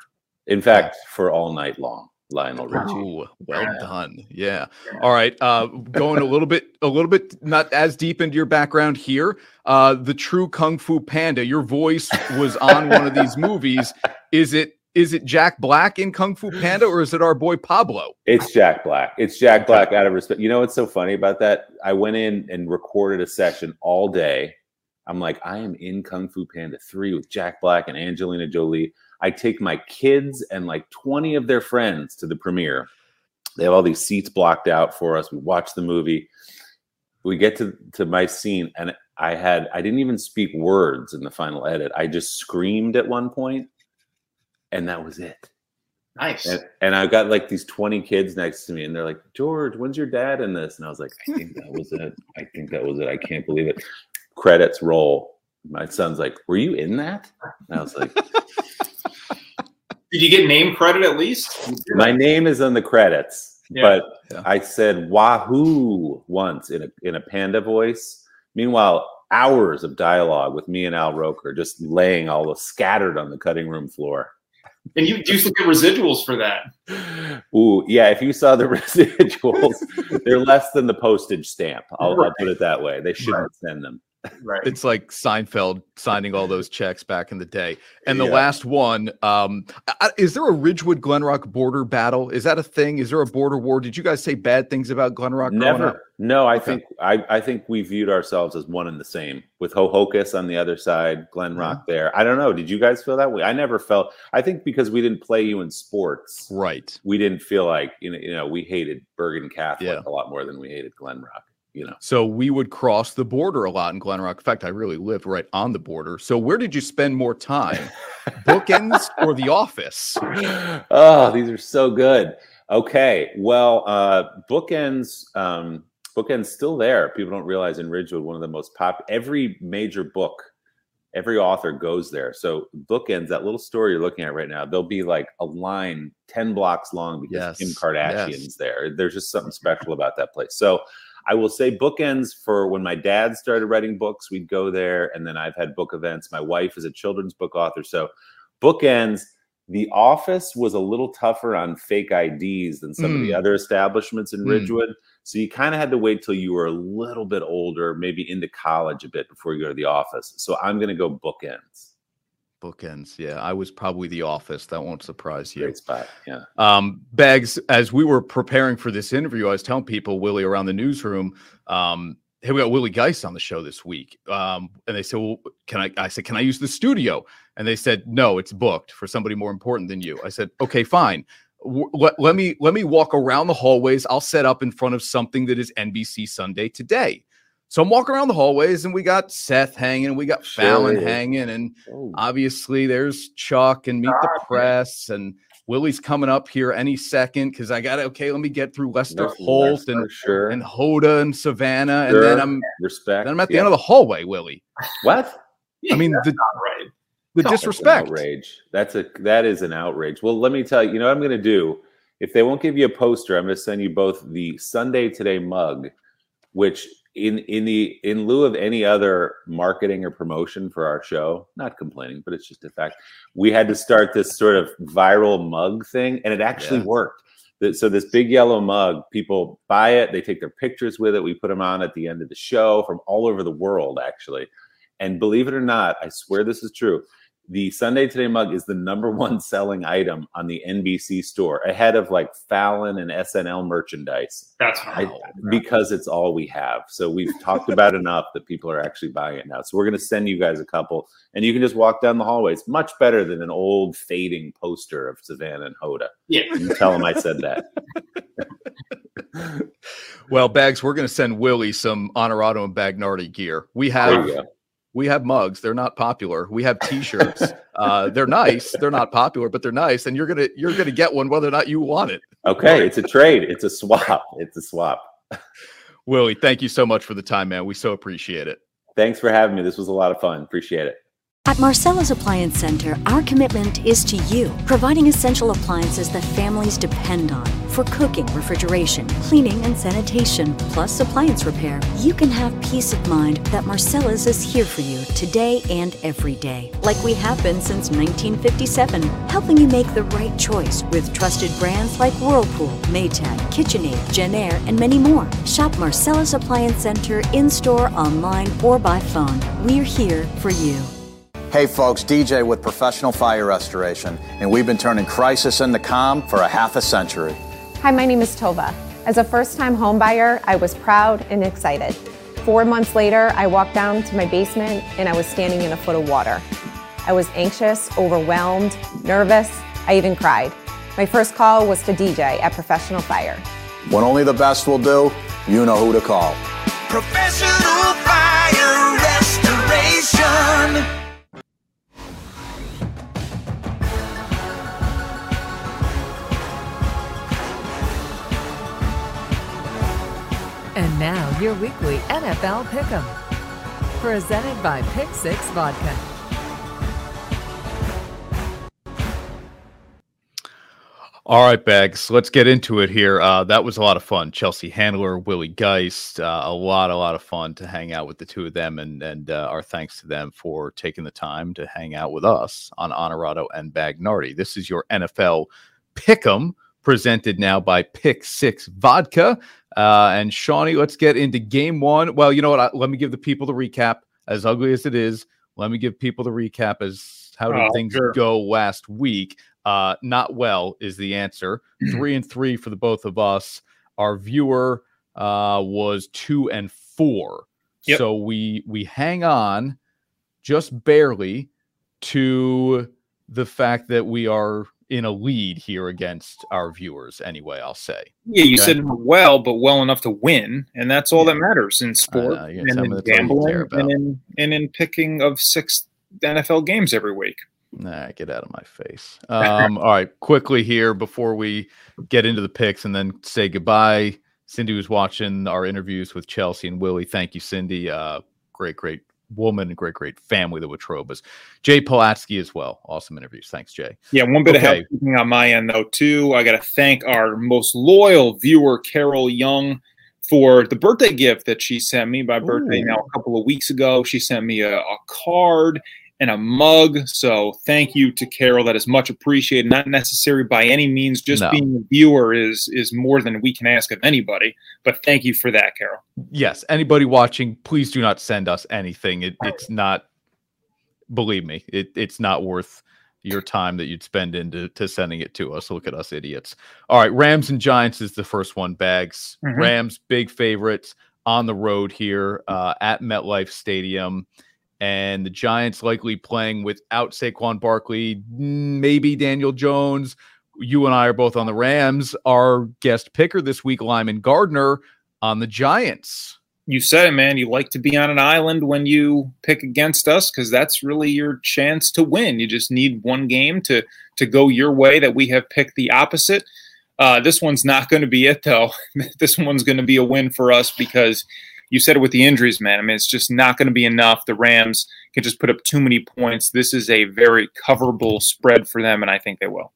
In fact, for all night long. Lionel Richie. Ooh, well yeah. done. Yeah. All right. Uh, going a little bit, a little bit, not as deep into your background here. Uh, the true Kung Fu Panda. Your voice was on one of these movies. Is it? Is it Jack Black in Kung Fu Panda, or is it our boy Pablo? It's Jack Black. It's Jack Black. Out of respect, you know what's so funny about that? I went in and recorded a session all day. I'm like, I am in Kung Fu Panda three with Jack Black and Angelina Jolie. I take my kids and like 20 of their friends to the premiere. They have all these seats blocked out for us. We watch the movie. We get to, to my scene, and I had I didn't even speak words in the final edit. I just screamed at one point, and that was it. Nice. And, and I got like these 20 kids next to me, and they're like, George, when's your dad in this? And I was like, I think that was it. I think that was it. I can't believe it. Credits roll. My son's like, Were you in that? And I was like, Did you get name credit at least? My name is in the credits, yeah. but yeah. I said Wahoo once in a in a panda voice. Meanwhile, hours of dialogue with me and Al Roker just laying all the scattered on the cutting room floor. And you do you get residuals for that? Ooh, yeah. If you saw the residuals, they're less than the postage stamp. I'll, right. I'll put it that way. They shouldn't right. send them. Right. It's like Seinfeld signing all those checks back in the day. And the yeah. last one, um, is there a Ridgewood Glen Rock border battle? Is that a thing? Is there a border war? Did you guys say bad things about Glen Rock? Never. No, I okay. think I, I think we viewed ourselves as one and the same with Ho-Ho-Kus on the other side, Glen Rock mm-hmm. there. I don't know. Did you guys feel that way? I never felt. I think because we didn't play you in sports, right? We didn't feel like you know, you know we hated Bergen Catholic yeah. a lot more than we hated Glen Rock you know. So we would cross the border a lot in Glen Rock. In fact, I really lived right on the border. So where did you spend more time? Bookends or the office? Oh, these are so good. Okay. Well, uh bookends um bookends still there. People don't realize in Ridgewood one of the most pop every major book every author goes there. So bookends, that little story you're looking at right now, there'll be like a line 10 blocks long because yes. Kim Kardashian's yes. there. There's just something special about that place. So I will say bookends for when my dad started writing books, we'd go there. And then I've had book events. My wife is a children's book author. So bookends, the office was a little tougher on fake IDs than some mm. of the hmm. other establishments in mm. Ridgewood. So you kind of had to wait till you were a little bit older, maybe into college a bit before you go to the office. So I'm going to go bookends. Bookends. Yeah, I was probably the office. That won't surprise you. Great spot. Yeah. Um, Bags, as we were preparing for this interview, I was telling people, Willie, around the newsroom, um, hey, we got Willie Geist on the show this week. Um, and they said, Well, can I? I said, Can I use the studio? And they said, No, it's booked for somebody more important than you. I said, Okay, fine. let, let me let me walk around the hallways. I'll set up in front of something that is NBC Sunday today. So I'm walking around the hallways and we got Seth hanging, we got Fallon hanging, and oh. obviously there's Chuck and Meet the Press and Willie's coming up here any second because I got okay. Let me get through Lester Holt and sure. and Hoda and Savannah, sure. and then I'm respect. Then I'm at the yeah. end of the hallway, Willie. What? I mean, the, right. the disrespect. outrage. That's a that is an outrage. Well, let me tell you. You know, what I'm going to do if they won't give you a poster, I'm going to send you both the Sunday Today mug, which in in the in lieu of any other marketing or promotion for our show, not complaining, but it's just a fact. We had to start this sort of viral mug thing, and it actually yeah. worked. So this big yellow mug, people buy it, they take their pictures with it. We put them on at the end of the show from all over the world, actually. And believe it or not, I swear this is true the Sunday Today mug is the number one selling item on the NBC store, ahead of like Fallon and SNL merchandise. That's I, because it's all we have. So we've talked about enough that people are actually buying it now. So we're going to send you guys a couple, and you can just walk down the hallway. It's much better than an old fading poster of Savannah and Hoda. Yeah, you tell them I said that. well, Bags, we're going to send Willie some Honorado and Bagnardi gear. We have we have mugs. They're not popular. We have T-shirts. uh, they're nice. They're not popular, but they're nice. And you're gonna you're gonna get one whether or not you want it. Okay, it's a trade. It's a swap. It's a swap. Willie, thank you so much for the time, man. We so appreciate it. Thanks for having me. This was a lot of fun. Appreciate it. At Marcella's Appliance Center, our commitment is to you, providing essential appliances that families depend on for cooking, refrigeration, cleaning, and sanitation, plus appliance repair. You can have peace of mind that Marcella's is here for you today and every day, like we have been since 1957, helping you make the right choice with trusted brands like Whirlpool, Maytag, KitchenAid, Jenn-Air, and many more. Shop Marcella's Appliance Center in store, online, or by phone. We're here for you. Hey folks, DJ with Professional Fire Restoration, and we've been turning crisis into calm for a half a century. Hi, my name is Tova. As a first time homebuyer, I was proud and excited. Four months later, I walked down to my basement and I was standing in a foot of water. I was anxious, overwhelmed, nervous, I even cried. My first call was to DJ at Professional Fire. When only the best will do, you know who to call. Professional Fire Restoration. Now, your weekly NFL Pick'em. Presented by Pick Six Vodka. All right, Bags, let's get into it here. Uh, that was a lot of fun. Chelsea Handler, Willie Geist, uh, a lot, a lot of fun to hang out with the two of them. And, and uh, our thanks to them for taking the time to hang out with us on Honorado and Bagnardi. This is your NFL Pick'em presented now by Pick Six Vodka. Uh, and Shawnee, let's get into game one. Well, you know what? I, let me give the people the recap. As ugly as it is, let me give people the recap as how did oh, things sure. go last week. Uh, not well is the answer. three and three for the both of us. Our viewer uh, was two and four. Yep. So we we hang on just barely to the fact that we are in a lead here against our viewers anyway i'll say. Yeah you okay? said well but well enough to win and that's all yeah. that matters in sport and in gambling and in, and in picking of six nfl games every week. Nah get out of my face. Um, all right quickly here before we get into the picks and then say goodbye. Cindy was watching our interviews with chelsea and willie. Thank you cindy. Uh, great great woman and great, great family, the Watrobas. Jay Polatsky as well. Awesome interviews. Thanks, Jay. Yeah, one bit okay. of help on my end, though, too. I got to thank our most loyal viewer, Carol Young, for the birthday gift that she sent me. My birthday Ooh. now a couple of weeks ago. She sent me a, a card and a mug. So thank you to Carol. That is much appreciated. Not necessary by any means. Just no. being a viewer is is more than we can ask of anybody. But thank you for that, Carol. Yes. Anybody watching, please do not send us anything. It, it's not. Believe me, it, it's not worth your time that you'd spend into to sending it to us. Look at us idiots. All right, Rams and Giants is the first one. Bags. Mm-hmm. Rams big favorites on the road here uh, at MetLife Stadium and the Giants likely playing without Saquon Barkley, maybe Daniel Jones. You and I are both on the Rams. Our guest picker this week, Lyman Gardner, on the Giants. You said it, man. You like to be on an island when you pick against us because that's really your chance to win. You just need one game to to go your way that we have picked the opposite. Uh, this one's not going to be it, though. this one's going to be a win for us because you said it with the injuries, man. I mean, it's just not going to be enough. The Rams can just put up too many points. This is a very coverable spread for them, and I think they will.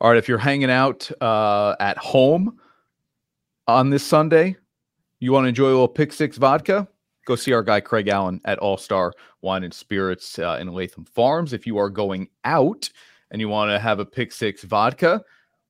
All right, if you're hanging out uh, at home on this Sunday, you want to enjoy a little Pick Six vodka? Go see our guy Craig Allen at All Star Wine and Spirits uh, in Latham Farms. If you are going out and you want to have a Pick Six vodka,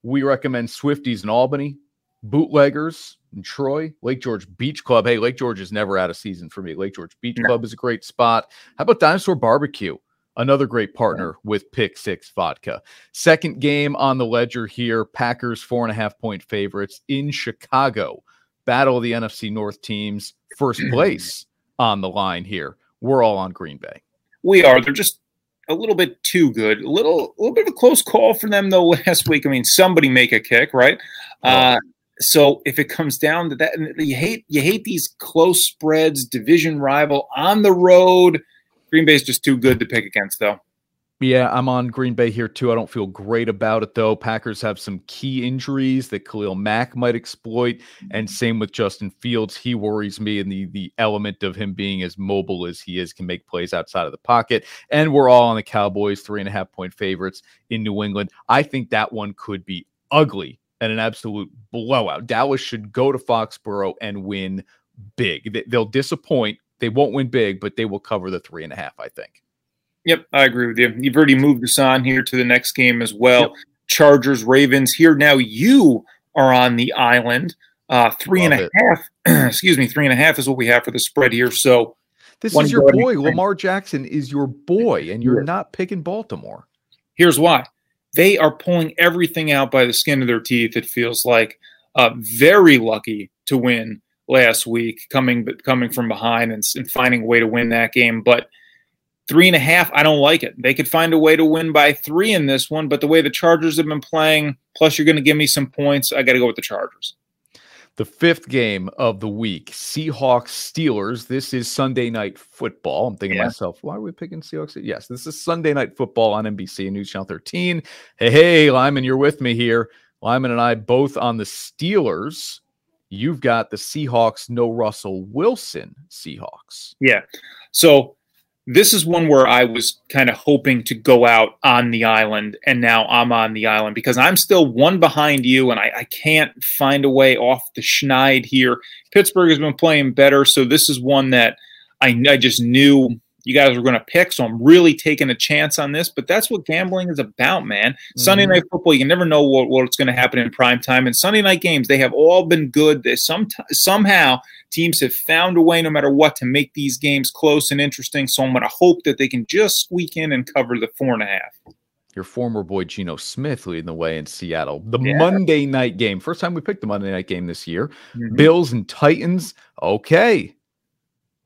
we recommend Swifties in Albany, Bootleggers in Troy, Lake George Beach Club. Hey, Lake George is never out of season for me. Lake George Beach Club is a great spot. How about Dinosaur Barbecue? another great partner with Pick Six Vodka. Second game on the ledger here Packers, four and a half point favorites in Chicago. Battle of the NFC North teams, first place on the line here. We're all on Green Bay. We are. They're just a little bit too good. A little, a little bit of a close call for them though last week. I mean, somebody make a kick, right? Uh, so if it comes down to that, you hate you hate these close spreads, division rival on the road Green Bay is just too good to pick against, though. Yeah, I'm on Green Bay here too. I don't feel great about it though. Packers have some key injuries that Khalil Mack might exploit, and same with Justin Fields. He worries me, and the the element of him being as mobile as he is can make plays outside of the pocket. And we're all on the Cowboys, three and a half point favorites in New England. I think that one could be ugly and an absolute blowout. Dallas should go to Foxborough and win big. They'll disappoint they won't win big, but they will cover the three and a half, I think. Yep, I agree with you. You've already moved us on here to the next game as well. Yep. Chargers, Ravens. Here now, you are on the island. Uh, three Love and a half. excuse me, three and a half is what we have for the spread here. So this is your boy. Lamar Jackson is your boy, and you're not picking Baltimore. Here's why: they are pulling everything out by the skin of their teeth. It feels like uh, very lucky to win last week, coming but coming from behind and, and finding a way to win that game. But three and a half, I don't like it. They could find a way to win by three in this one, but the way the Chargers have been playing, plus you're going to give me some points, I got to go with the Chargers. The fifth game of the week, Seahawks Steelers. This is Sunday night football. I'm thinking yeah. to myself, why are we picking Seahawks? Yes, this is Sunday night football on NBC News Channel 13. Hey, hey, Lyman, you're with me here. Lyman and I both on the Steelers. You've got the Seahawks, no Russell Wilson Seahawks. Yeah. So this is one where I was kind of hoping to go out on the island, and now I'm on the island because I'm still one behind you, and I, I can't find a way off the schneid here. Pittsburgh has been playing better, so this is one that I, I just knew you guys were going to pick. So I'm really taking a chance on this. But that's what gambling is about, man. Mm-hmm. Sunday night football, you can never know what, what's going to happen in prime time. And Sunday night games, they have all been good. They some somehow teams have found a way, no matter what, to make these games close and interesting. So I'm going to hope that they can just squeak in and cover the four and a half your former boy Geno Smith leading the way in Seattle. The yeah. Monday night game. First time we picked the Monday night game this year. Mm-hmm. Bills and Titans. Okay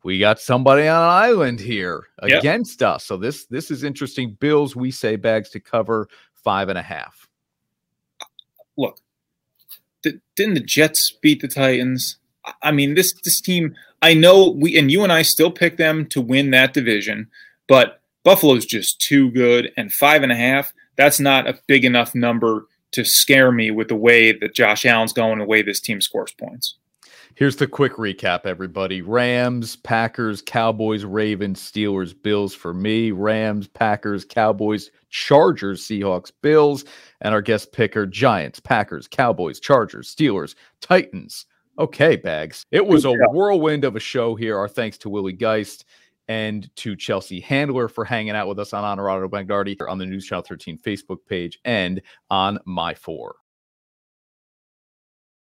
we got somebody on an island here yep. against us. So this this is interesting. Bills, we say bags to cover five and a half. Look, didn't the Jets beat the Titans? I mean, this this team. I know we and you and I still pick them to win that division, but Buffalo's just too good, and five and a half. That's not a big enough number to scare me with the way that Josh Allen's going, the way this team scores points. Here's the quick recap, everybody Rams, Packers, Cowboys, Ravens, Steelers, Bills for me. Rams, Packers, Cowboys, Chargers, Seahawks, Bills. And our guest picker Giants, Packers, Cowboys, Chargers, Steelers, Titans. Okay, Bags. It was a whirlwind of a show here. Our thanks to Willie Geist and to Chelsea Handler for hanging out with us on Honorado Bagnardi on the News Channel 13 Facebook page and on My Four.